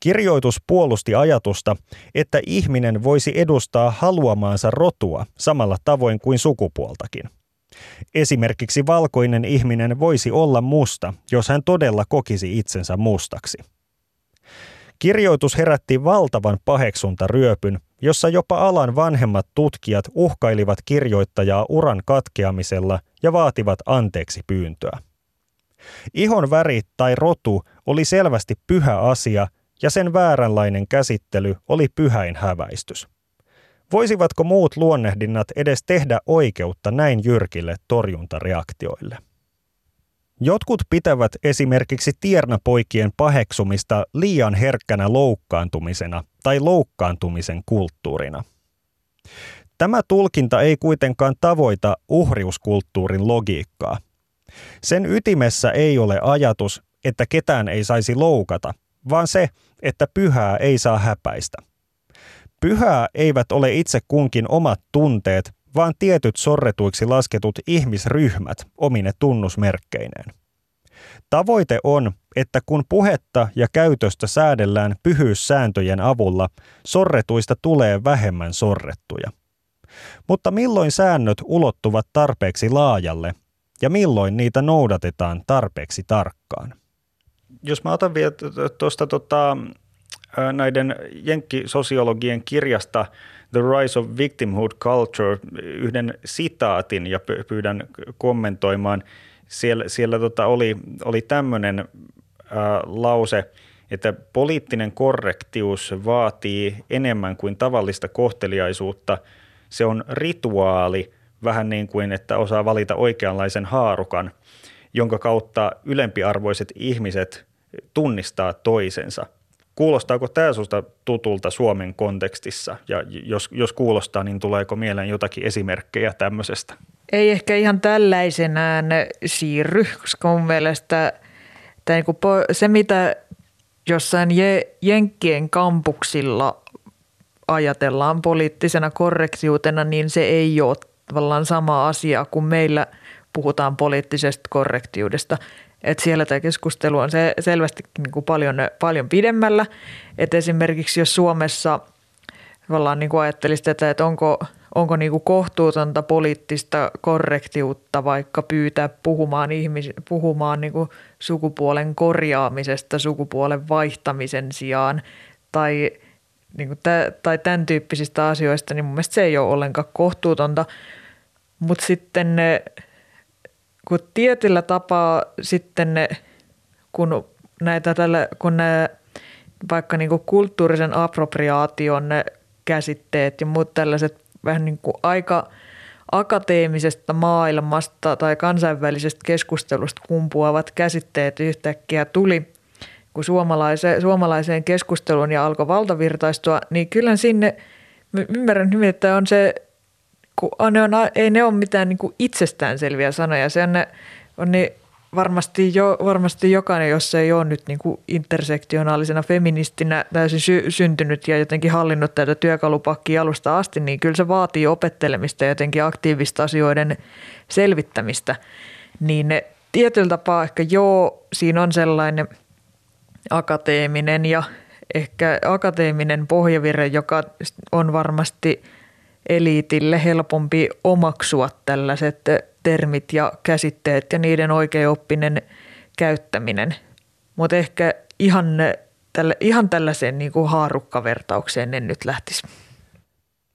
Kirjoitus puolusti ajatusta, että ihminen voisi edustaa haluamaansa rotua samalla tavoin kuin sukupuoltakin. Esimerkiksi valkoinen ihminen voisi olla musta, jos hän todella kokisi itsensä mustaksi. Kirjoitus herätti valtavan paheksuntaryöpyn, jossa jopa alan vanhemmat tutkijat uhkailivat kirjoittajaa uran katkeamisella ja vaativat anteeksi pyyntöä. Ihon väri tai rotu oli selvästi pyhä asia ja sen vääränlainen käsittely oli pyhäin häväistys. Voisivatko muut luonnehdinnat edes tehdä oikeutta näin jyrkille torjuntareaktioille? Jotkut pitävät esimerkiksi tiernapoikien paheksumista liian herkkänä loukkaantumisena tai loukkaantumisen kulttuurina. Tämä tulkinta ei kuitenkaan tavoita uhriuskulttuurin logiikkaa. Sen ytimessä ei ole ajatus, että ketään ei saisi loukata, vaan se, että pyhää ei saa häpäistä. Pyhää eivät ole itse kunkin omat tunteet, vaan tietyt sorretuiksi lasketut ihmisryhmät omine tunnusmerkkeineen. Tavoite on, että kun puhetta ja käytöstä säädellään pyhyyssääntöjen avulla, sorretuista tulee vähemmän sorrettuja. Mutta milloin säännöt ulottuvat tarpeeksi laajalle ja milloin niitä noudatetaan tarpeeksi tarkkaan? Jos mä otan vielä tuosta tota, näiden jenkkisosiologien kirjasta The Rise of Victimhood Culture yhden sitaatin ja pyydän kommentoimaan. Siellä, siellä tota oli, oli tämmöinen lause, että poliittinen korrektius vaatii enemmän kuin tavallista kohteliaisuutta. Se on rituaali, vähän niin kuin, että osaa valita oikeanlaisen haarukan, jonka kautta ylempiarvoiset ihmiset tunnistaa toisensa – Kuulostaako tämä sinusta tutulta Suomen kontekstissa? Ja jos, jos kuulostaa, niin tuleeko mieleen jotakin esimerkkejä tämmöisestä? Ei ehkä ihan tällaisenään siirry, koska mun mielestä tämä niin se, mitä jossain Jenkkien kampuksilla ajatellaan poliittisena korrektiutena, niin se ei ole tavallaan sama asia kuin meillä puhutaan poliittisesta korrektiudesta että siellä tämä keskustelu on se selvästi niin kuin paljon, paljon pidemmällä. Että esimerkiksi jos Suomessa tavallaan niin kuin ajattelisi tätä, että onko, onko niin kuin kohtuutonta poliittista korrektiutta vaikka pyytää puhumaan, ihmis, puhumaan niin kuin sukupuolen korjaamisesta sukupuolen vaihtamisen sijaan tai, niin kuin tä, tai tämän tyyppisistä asioista, niin mun mielestä se ei ole ollenkaan kohtuutonta. Mutta sitten kun tietyllä tapaa sitten ne, kun näitä tällä, kun ne, vaikka niin kuin kulttuurisen appropriaation ne käsitteet ja muut tällaiset vähän niin kuin aika akateemisesta maailmasta tai kansainvälisestä keskustelusta kumpuavat käsitteet yhtäkkiä tuli kun suomalaiseen, suomalaiseen keskusteluun ja alkoi valtavirtaistua, niin kyllä sinne, ymmärrän hyvin, että on se kun ne on, ei ne ole mitään niin kuin itsestäänselviä sanoja. Se on, on niin varmasti, jo, varmasti jokainen, jos se ei ole nyt niin kuin intersektionaalisena feministinä täysin sy- syntynyt ja jotenkin hallinnut tätä työkalupakkia alusta asti, niin kyllä se vaatii opettelemista ja jotenkin aktiivista asioiden selvittämistä. Niin ne tietyllä tapaa ehkä joo, siinä on sellainen akateeminen ja ehkä akateeminen pohjavire, joka on varmasti – eliitille helpompi omaksua tällaiset termit ja käsitteet ja niiden oikeoppinen käyttäminen. Mutta ehkä ihan, tälle, ihan tällaiseen niin kuin haarukkavertaukseen en nyt lähtisi.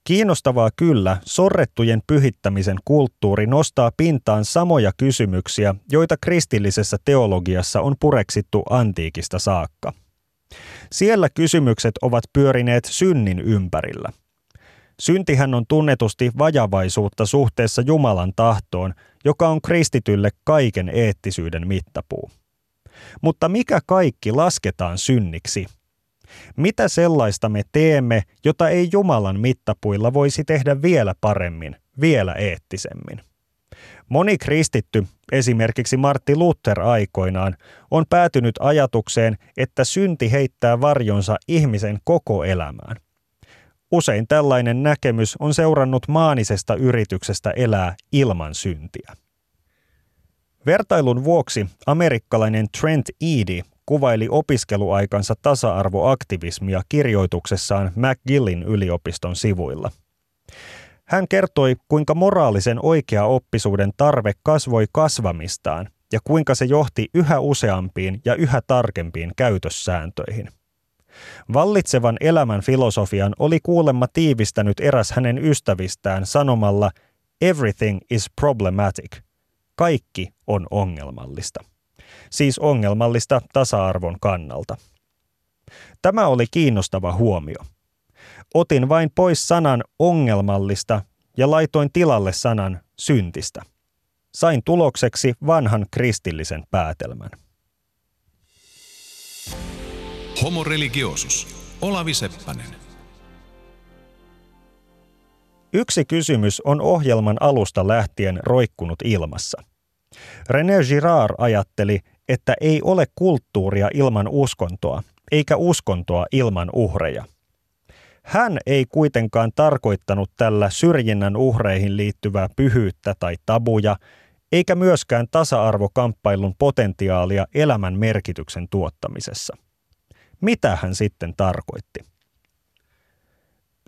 Kiinnostavaa kyllä, sorrettujen pyhittämisen kulttuuri nostaa pintaan samoja kysymyksiä, joita kristillisessä teologiassa on pureksittu antiikista saakka. Siellä kysymykset ovat pyörineet synnin ympärillä – Syntihän on tunnetusti vajavaisuutta suhteessa Jumalan tahtoon, joka on kristitylle kaiken eettisyyden mittapuu. Mutta mikä kaikki lasketaan synniksi? Mitä sellaista me teemme, jota ei Jumalan mittapuilla voisi tehdä vielä paremmin, vielä eettisemmin? Moni kristitty, esimerkiksi Martti Luther aikoinaan, on päätynyt ajatukseen, että synti heittää varjonsa ihmisen koko elämään. Usein tällainen näkemys on seurannut maanisesta yrityksestä elää ilman syntiä. Vertailun vuoksi amerikkalainen Trent Eady kuvaili opiskeluaikansa tasa-arvoaktivismia kirjoituksessaan McGillin yliopiston sivuilla. Hän kertoi, kuinka moraalisen oikea-oppisuuden tarve kasvoi kasvamistaan ja kuinka se johti yhä useampiin ja yhä tarkempiin käytössääntöihin. Vallitsevan elämän filosofian oli kuulemma tiivistänyt eräs hänen ystävistään sanomalla Everything is problematic. Kaikki on ongelmallista. Siis ongelmallista tasa-arvon kannalta. Tämä oli kiinnostava huomio. Otin vain pois sanan ongelmallista ja laitoin tilalle sanan syntistä. Sain tulokseksi vanhan kristillisen päätelmän. Homo religiosus. Olavi Seppänen. Yksi kysymys on ohjelman alusta lähtien roikkunut ilmassa. René Girard ajatteli, että ei ole kulttuuria ilman uskontoa, eikä uskontoa ilman uhreja. Hän ei kuitenkaan tarkoittanut tällä syrjinnän uhreihin liittyvää pyhyyttä tai tabuja, eikä myöskään tasa-arvokamppailun potentiaalia elämän merkityksen tuottamisessa. Mitä hän sitten tarkoitti?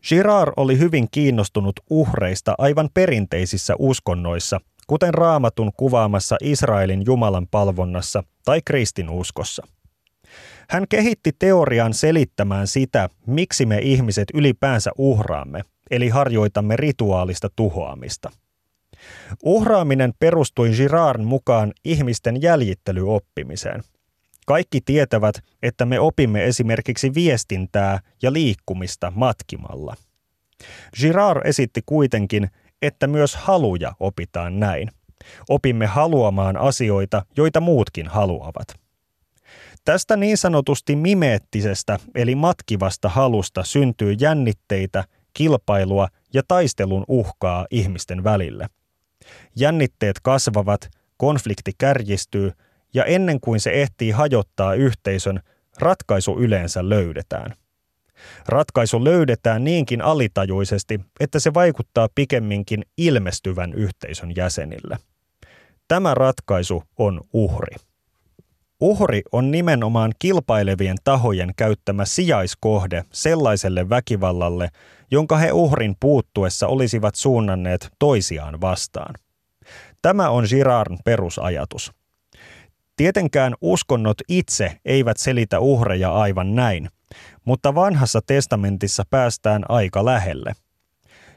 Girard oli hyvin kiinnostunut uhreista aivan perinteisissä uskonnoissa, kuten raamatun kuvaamassa Israelin Jumalan palvonnassa tai kristinuskossa. Hän kehitti teorian selittämään sitä, miksi me ihmiset ylipäänsä uhraamme, eli harjoitamme rituaalista tuhoamista. Uhraaminen perustui Girardin mukaan ihmisten jäljittelyooppimiseen – kaikki tietävät, että me opimme esimerkiksi viestintää ja liikkumista matkimalla. Girard esitti kuitenkin, että myös haluja opitaan näin. Opimme haluamaan asioita, joita muutkin haluavat. Tästä niin sanotusti mimeettisestä eli matkivasta halusta syntyy jännitteitä, kilpailua ja taistelun uhkaa ihmisten välille. Jännitteet kasvavat, konflikti kärjistyy – ja ennen kuin se ehtii hajottaa yhteisön, ratkaisu yleensä löydetään. Ratkaisu löydetään niinkin alitajuisesti, että se vaikuttaa pikemminkin ilmestyvän yhteisön jäsenille. Tämä ratkaisu on uhri. Uhri on nimenomaan kilpailevien tahojen käyttämä sijaiskohde sellaiselle väkivallalle, jonka he uhrin puuttuessa olisivat suunnanneet toisiaan vastaan. Tämä on Girardin perusajatus. Tietenkään uskonnot itse eivät selitä uhreja aivan näin, mutta vanhassa testamentissa päästään aika lähelle.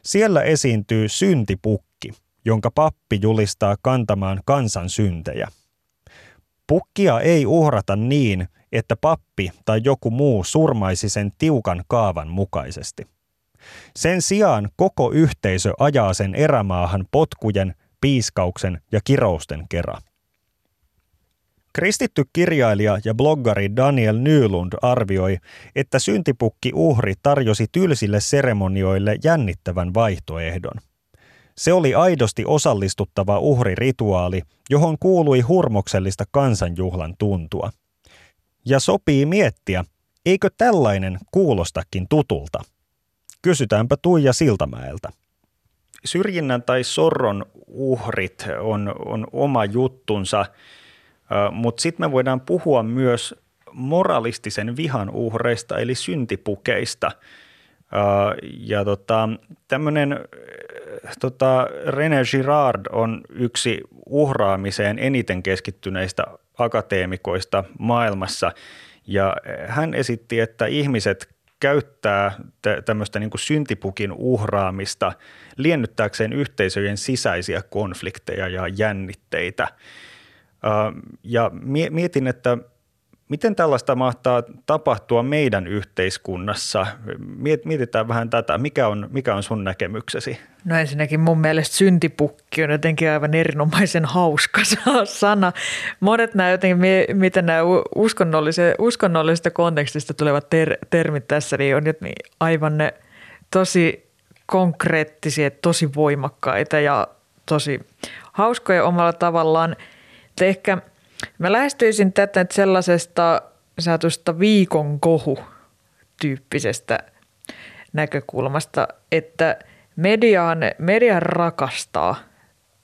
Siellä esiintyy syntipukki, jonka pappi julistaa kantamaan kansan syntejä. Pukkia ei uhrata niin, että pappi tai joku muu surmaisi sen tiukan kaavan mukaisesti. Sen sijaan koko yhteisö ajaa sen erämaahan potkujen, piiskauksen ja kirousten kerran. Kristitty kirjailija ja bloggari Daniel Nylund arvioi, että syntipukki uhri tarjosi tylsille seremonioille jännittävän vaihtoehdon. Se oli aidosti osallistuttava uhrirituaali, johon kuului hurmoksellista kansanjuhlan tuntua. Ja sopii miettiä, eikö tällainen kuulostakin tutulta? Kysytäänpä Tuija Siltamäeltä. Syrjinnän tai sorron uhrit on, on oma juttunsa – mutta sitten me voidaan puhua myös moralistisen vihan uhreista eli syntipukeista. Ja tota, tämmöinen tota, René Girard on yksi uhraamiseen eniten keskittyneistä akateemikoista maailmassa. Ja hän esitti, että ihmiset käyttää tämmöistä niin kuin syntipukin uhraamista liennyttääkseen yhteisöjen sisäisiä konflikteja ja jännitteitä – ja mietin, että Miten tällaista mahtaa tapahtua meidän yhteiskunnassa? Mietitään vähän tätä. Mikä on, mikä on sun näkemyksesi? No ensinnäkin mun mielestä syntipukki on jotenkin aivan erinomaisen hauska sana. Monet nämä jotenkin, miten nämä uskonnollisesta kontekstista tulevat ter- termit tässä, niin on aivan ne tosi konkreettisia, tosi voimakkaita ja tosi hauskoja omalla tavallaan. Että ehkä – Mä lähestyisin tätä sellaisesta saatusta viikon kohu tyyppisestä näkökulmasta, että mediaan, media rakastaa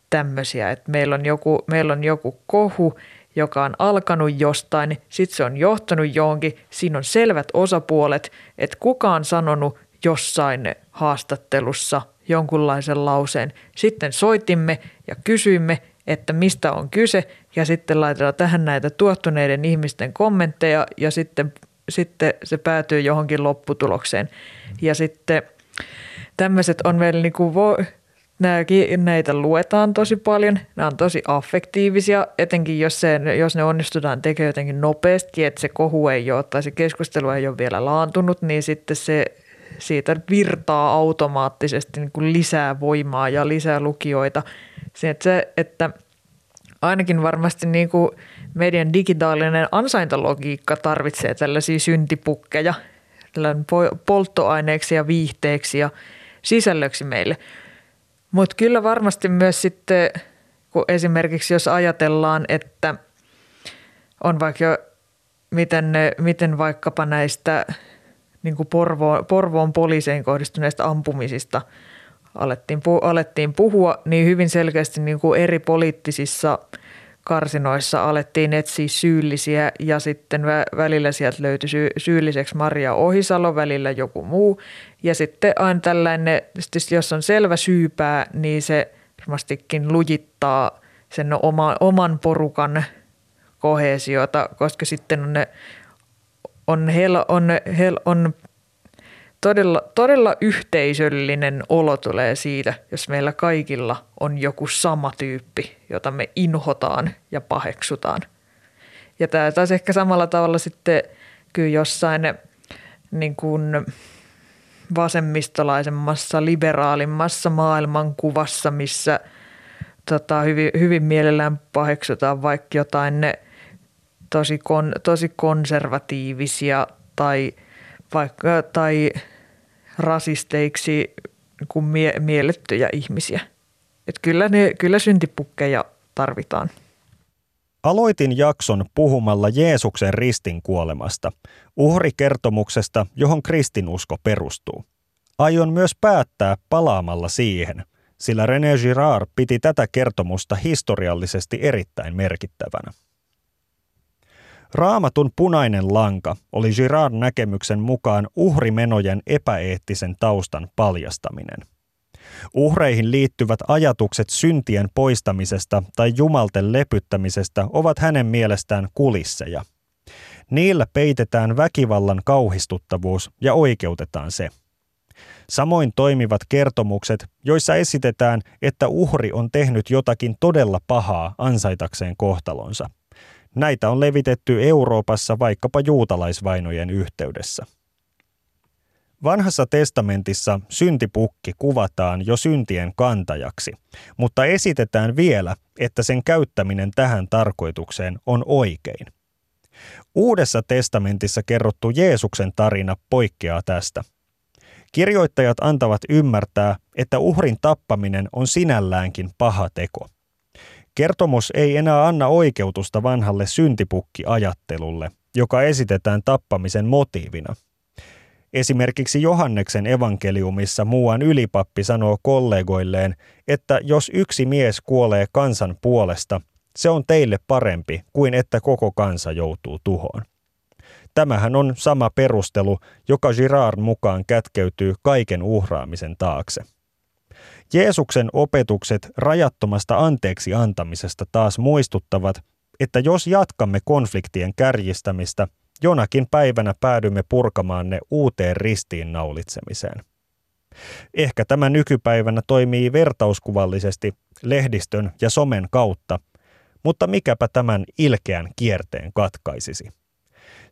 tämmöisiä, että meillä on, joku, meillä on joku kohu, joka on alkanut jostain, sitten se on johtanut johonkin, siinä on selvät osapuolet, että kuka on sanonut jossain haastattelussa jonkunlaisen lauseen. Sitten soitimme ja kysyimme, että mistä on kyse ja sitten laitetaan tähän näitä tuottuneiden ihmisten kommentteja ja sitten, sitten se päätyy johonkin lopputulokseen. Ja sitten tämmöiset on vielä niin kuin vo, näitä luetaan tosi paljon, nämä on tosi affektiivisia, etenkin jos, se, jos ne onnistutaan tekemään jotenkin nopeasti, että se kohu ei ole tai se keskustelu ei ole vielä laantunut, niin sitten se siitä virtaa automaattisesti niin kuin lisää voimaa ja lisää lukijoita – se, että, se, että ainakin varmasti niin kuin median digitaalinen ansaintalogiikka tarvitsee tällaisia syntipukkeja polttoaineeksi ja viihteeksi ja sisällöksi meille. Mutta kyllä varmasti myös sitten, kun esimerkiksi jos ajatellaan, että on vaikka miten, miten vaikkapa näistä niin kuin Porvoon, Porvoon poliiseihin kohdistuneista ampumisista – alettiin, pu, alettiin puhua, niin hyvin selkeästi niin kuin eri poliittisissa karsinoissa alettiin etsiä syyllisiä ja sitten välillä sieltä löytyi syy, syylliseksi Maria Ohisalo, välillä joku muu. Ja sitten aina tällainen, jos on selvä syypää, niin se varmastikin lujittaa sen oma, oman porukan kohesiota, koska sitten on ne on, hel, on, hel, on todella, todella yhteisöllinen olo tulee siitä, jos meillä kaikilla on joku sama tyyppi, jota me inhotaan ja paheksutaan. Ja tämä taas ehkä samalla tavalla sitten kyllä jossain niin kuin vasemmistolaisemmassa, liberaalimmassa maailmankuvassa, missä tota, hyvin, hyvin mielellään paheksutaan vaikka jotain ne tosi, kon, tosi konservatiivisia tai, vaikka, tai rasisteiksi kuin mie- miellettyjä ihmisiä. Et kyllä, ne, kyllä syntipukkeja tarvitaan. Aloitin jakson puhumalla Jeesuksen ristin kuolemasta, uhrikertomuksesta, johon kristinusko perustuu. Aion myös päättää palaamalla siihen, sillä René Girard piti tätä kertomusta historiallisesti erittäin merkittävänä. Raamatun punainen lanka oli Girard näkemyksen mukaan uhrimenojen epäeettisen taustan paljastaminen. Uhreihin liittyvät ajatukset syntien poistamisesta tai jumalten lepyttämisestä ovat hänen mielestään kulisseja. Niillä peitetään väkivallan kauhistuttavuus ja oikeutetaan se. Samoin toimivat kertomukset, joissa esitetään, että uhri on tehnyt jotakin todella pahaa ansaitakseen kohtalonsa – Näitä on levitetty Euroopassa vaikkapa juutalaisvainojen yhteydessä. Vanhassa testamentissa syntipukki kuvataan jo syntien kantajaksi, mutta esitetään vielä, että sen käyttäminen tähän tarkoitukseen on oikein. Uudessa testamentissa kerrottu Jeesuksen tarina poikkeaa tästä. Kirjoittajat antavat ymmärtää, että uhrin tappaminen on sinälläänkin paha teko – Kertomus ei enää anna oikeutusta vanhalle syntipukkiajattelulle, joka esitetään tappamisen motiivina. Esimerkiksi Johanneksen evankeliumissa muuan ylipappi sanoo kollegoilleen, että jos yksi mies kuolee kansan puolesta, se on teille parempi kuin että koko kansa joutuu tuhoon. Tämähän on sama perustelu, joka Girard mukaan kätkeytyy kaiken uhraamisen taakse. Jeesuksen opetukset rajattomasta anteeksi antamisesta taas muistuttavat, että jos jatkamme konfliktien kärjistämistä, jonakin päivänä päädymme purkamaan ne uuteen ristiin naulitsemiseen. Ehkä tämä nykypäivänä toimii vertauskuvallisesti lehdistön ja somen kautta, mutta mikäpä tämän ilkeän kierteen katkaisisi.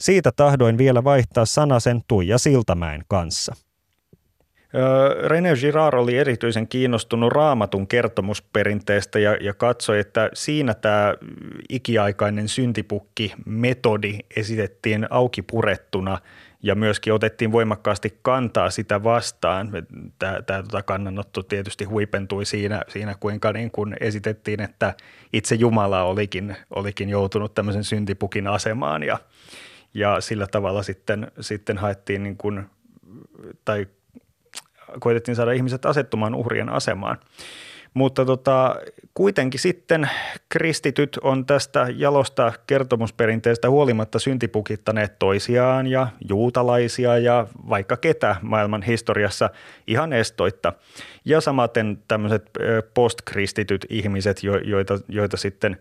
Siitä tahdoin vielä vaihtaa sanasen Tuija Siltamäen kanssa. René Girard oli erityisen kiinnostunut raamatun kertomusperinteestä ja, ja katsoi, että siinä tämä ikiaikainen syntipukki-metodi esitettiin auki purettuna ja myöskin otettiin voimakkaasti kantaa sitä vastaan. Tämä, tota kannanotto tietysti huipentui siinä, siinä kuinka niin kuin esitettiin, että itse Jumala olikin, olikin joutunut tämmöisen syntipukin asemaan ja, ja sillä tavalla sitten, sitten haettiin niin kuin, tai koitettiin saada ihmiset asettumaan uhrien asemaan. Mutta tota, kuitenkin sitten kristityt on tästä jalosta kertomusperinteestä huolimatta syntipukittaneet toisiaan ja juutalaisia ja vaikka ketä maailman historiassa ihan estoitta. Ja samaten tämmöiset postkristityt ihmiset, joita, joita sitten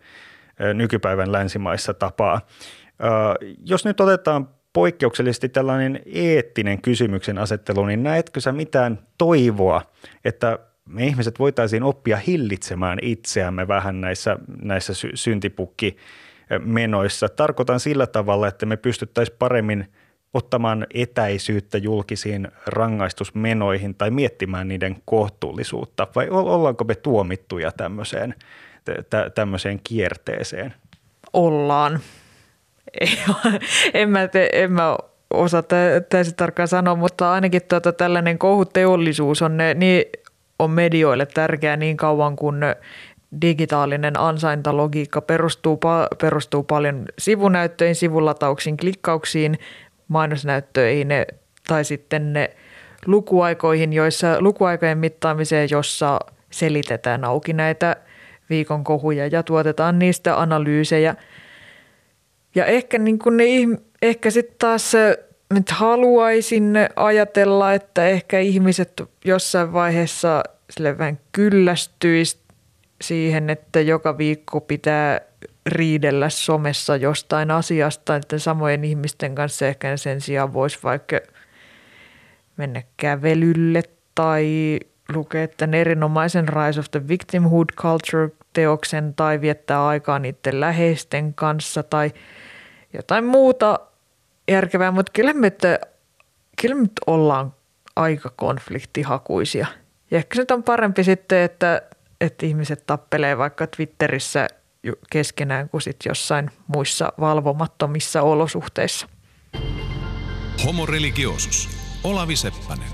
nykypäivän länsimaissa tapaa. Jos nyt otetaan poikkeuksellisesti tällainen eettinen kysymyksen asettelu, niin näetkö sä mitään toivoa, että me ihmiset voitaisiin oppia hillitsemään itseämme vähän näissä, näissä sy- syntipukkimenoissa. Tarkoitan sillä tavalla, että me pystyttäisiin paremmin ottamaan etäisyyttä julkisiin rangaistusmenoihin tai miettimään niiden kohtuullisuutta, vai ollaanko me tuomittuja tämmöiseen, tä- tämmöiseen kierteeseen? Ollaan. En mä, te, en mä osaa täysin tarkkaan sanoa, mutta ainakin tuota, tällainen kohuteollisuus on, niin, on medioille tärkeä niin kauan kuin digitaalinen ansaintalogiikka perustuu, perustuu paljon sivunäyttöihin, sivulatauksiin, klikkauksiin, mainosnäyttöihin tai sitten ne lukuaikoihin, joissa lukuaikojen mittaamiseen, jossa selitetään auki näitä viikon kohuja ja tuotetaan niistä analyysejä – ja ehkä, niin kuin ne, ehkä sitten taas nyt haluaisin ajatella, että ehkä ihmiset jossain vaiheessa sille vähän kyllästyisi siihen, että joka viikko pitää riidellä somessa jostain asiasta, että samojen ihmisten kanssa ehkä sen sijaan voisi vaikka mennä kävelylle tai lukea tämän erinomaisen Rise of the Victimhood Culture-teoksen tai viettää aikaa niiden läheisten kanssa tai – jotain muuta järkevää, mutta kyllä me, että, kyllä me ollaan aika konfliktihakuisia. Ja ehkä se on parempi sitten, että, että ihmiset tappelee vaikka Twitterissä keskenään kuin sitten jossain muissa valvomattomissa olosuhteissa. Homo religiosus. Olavi Seppänen.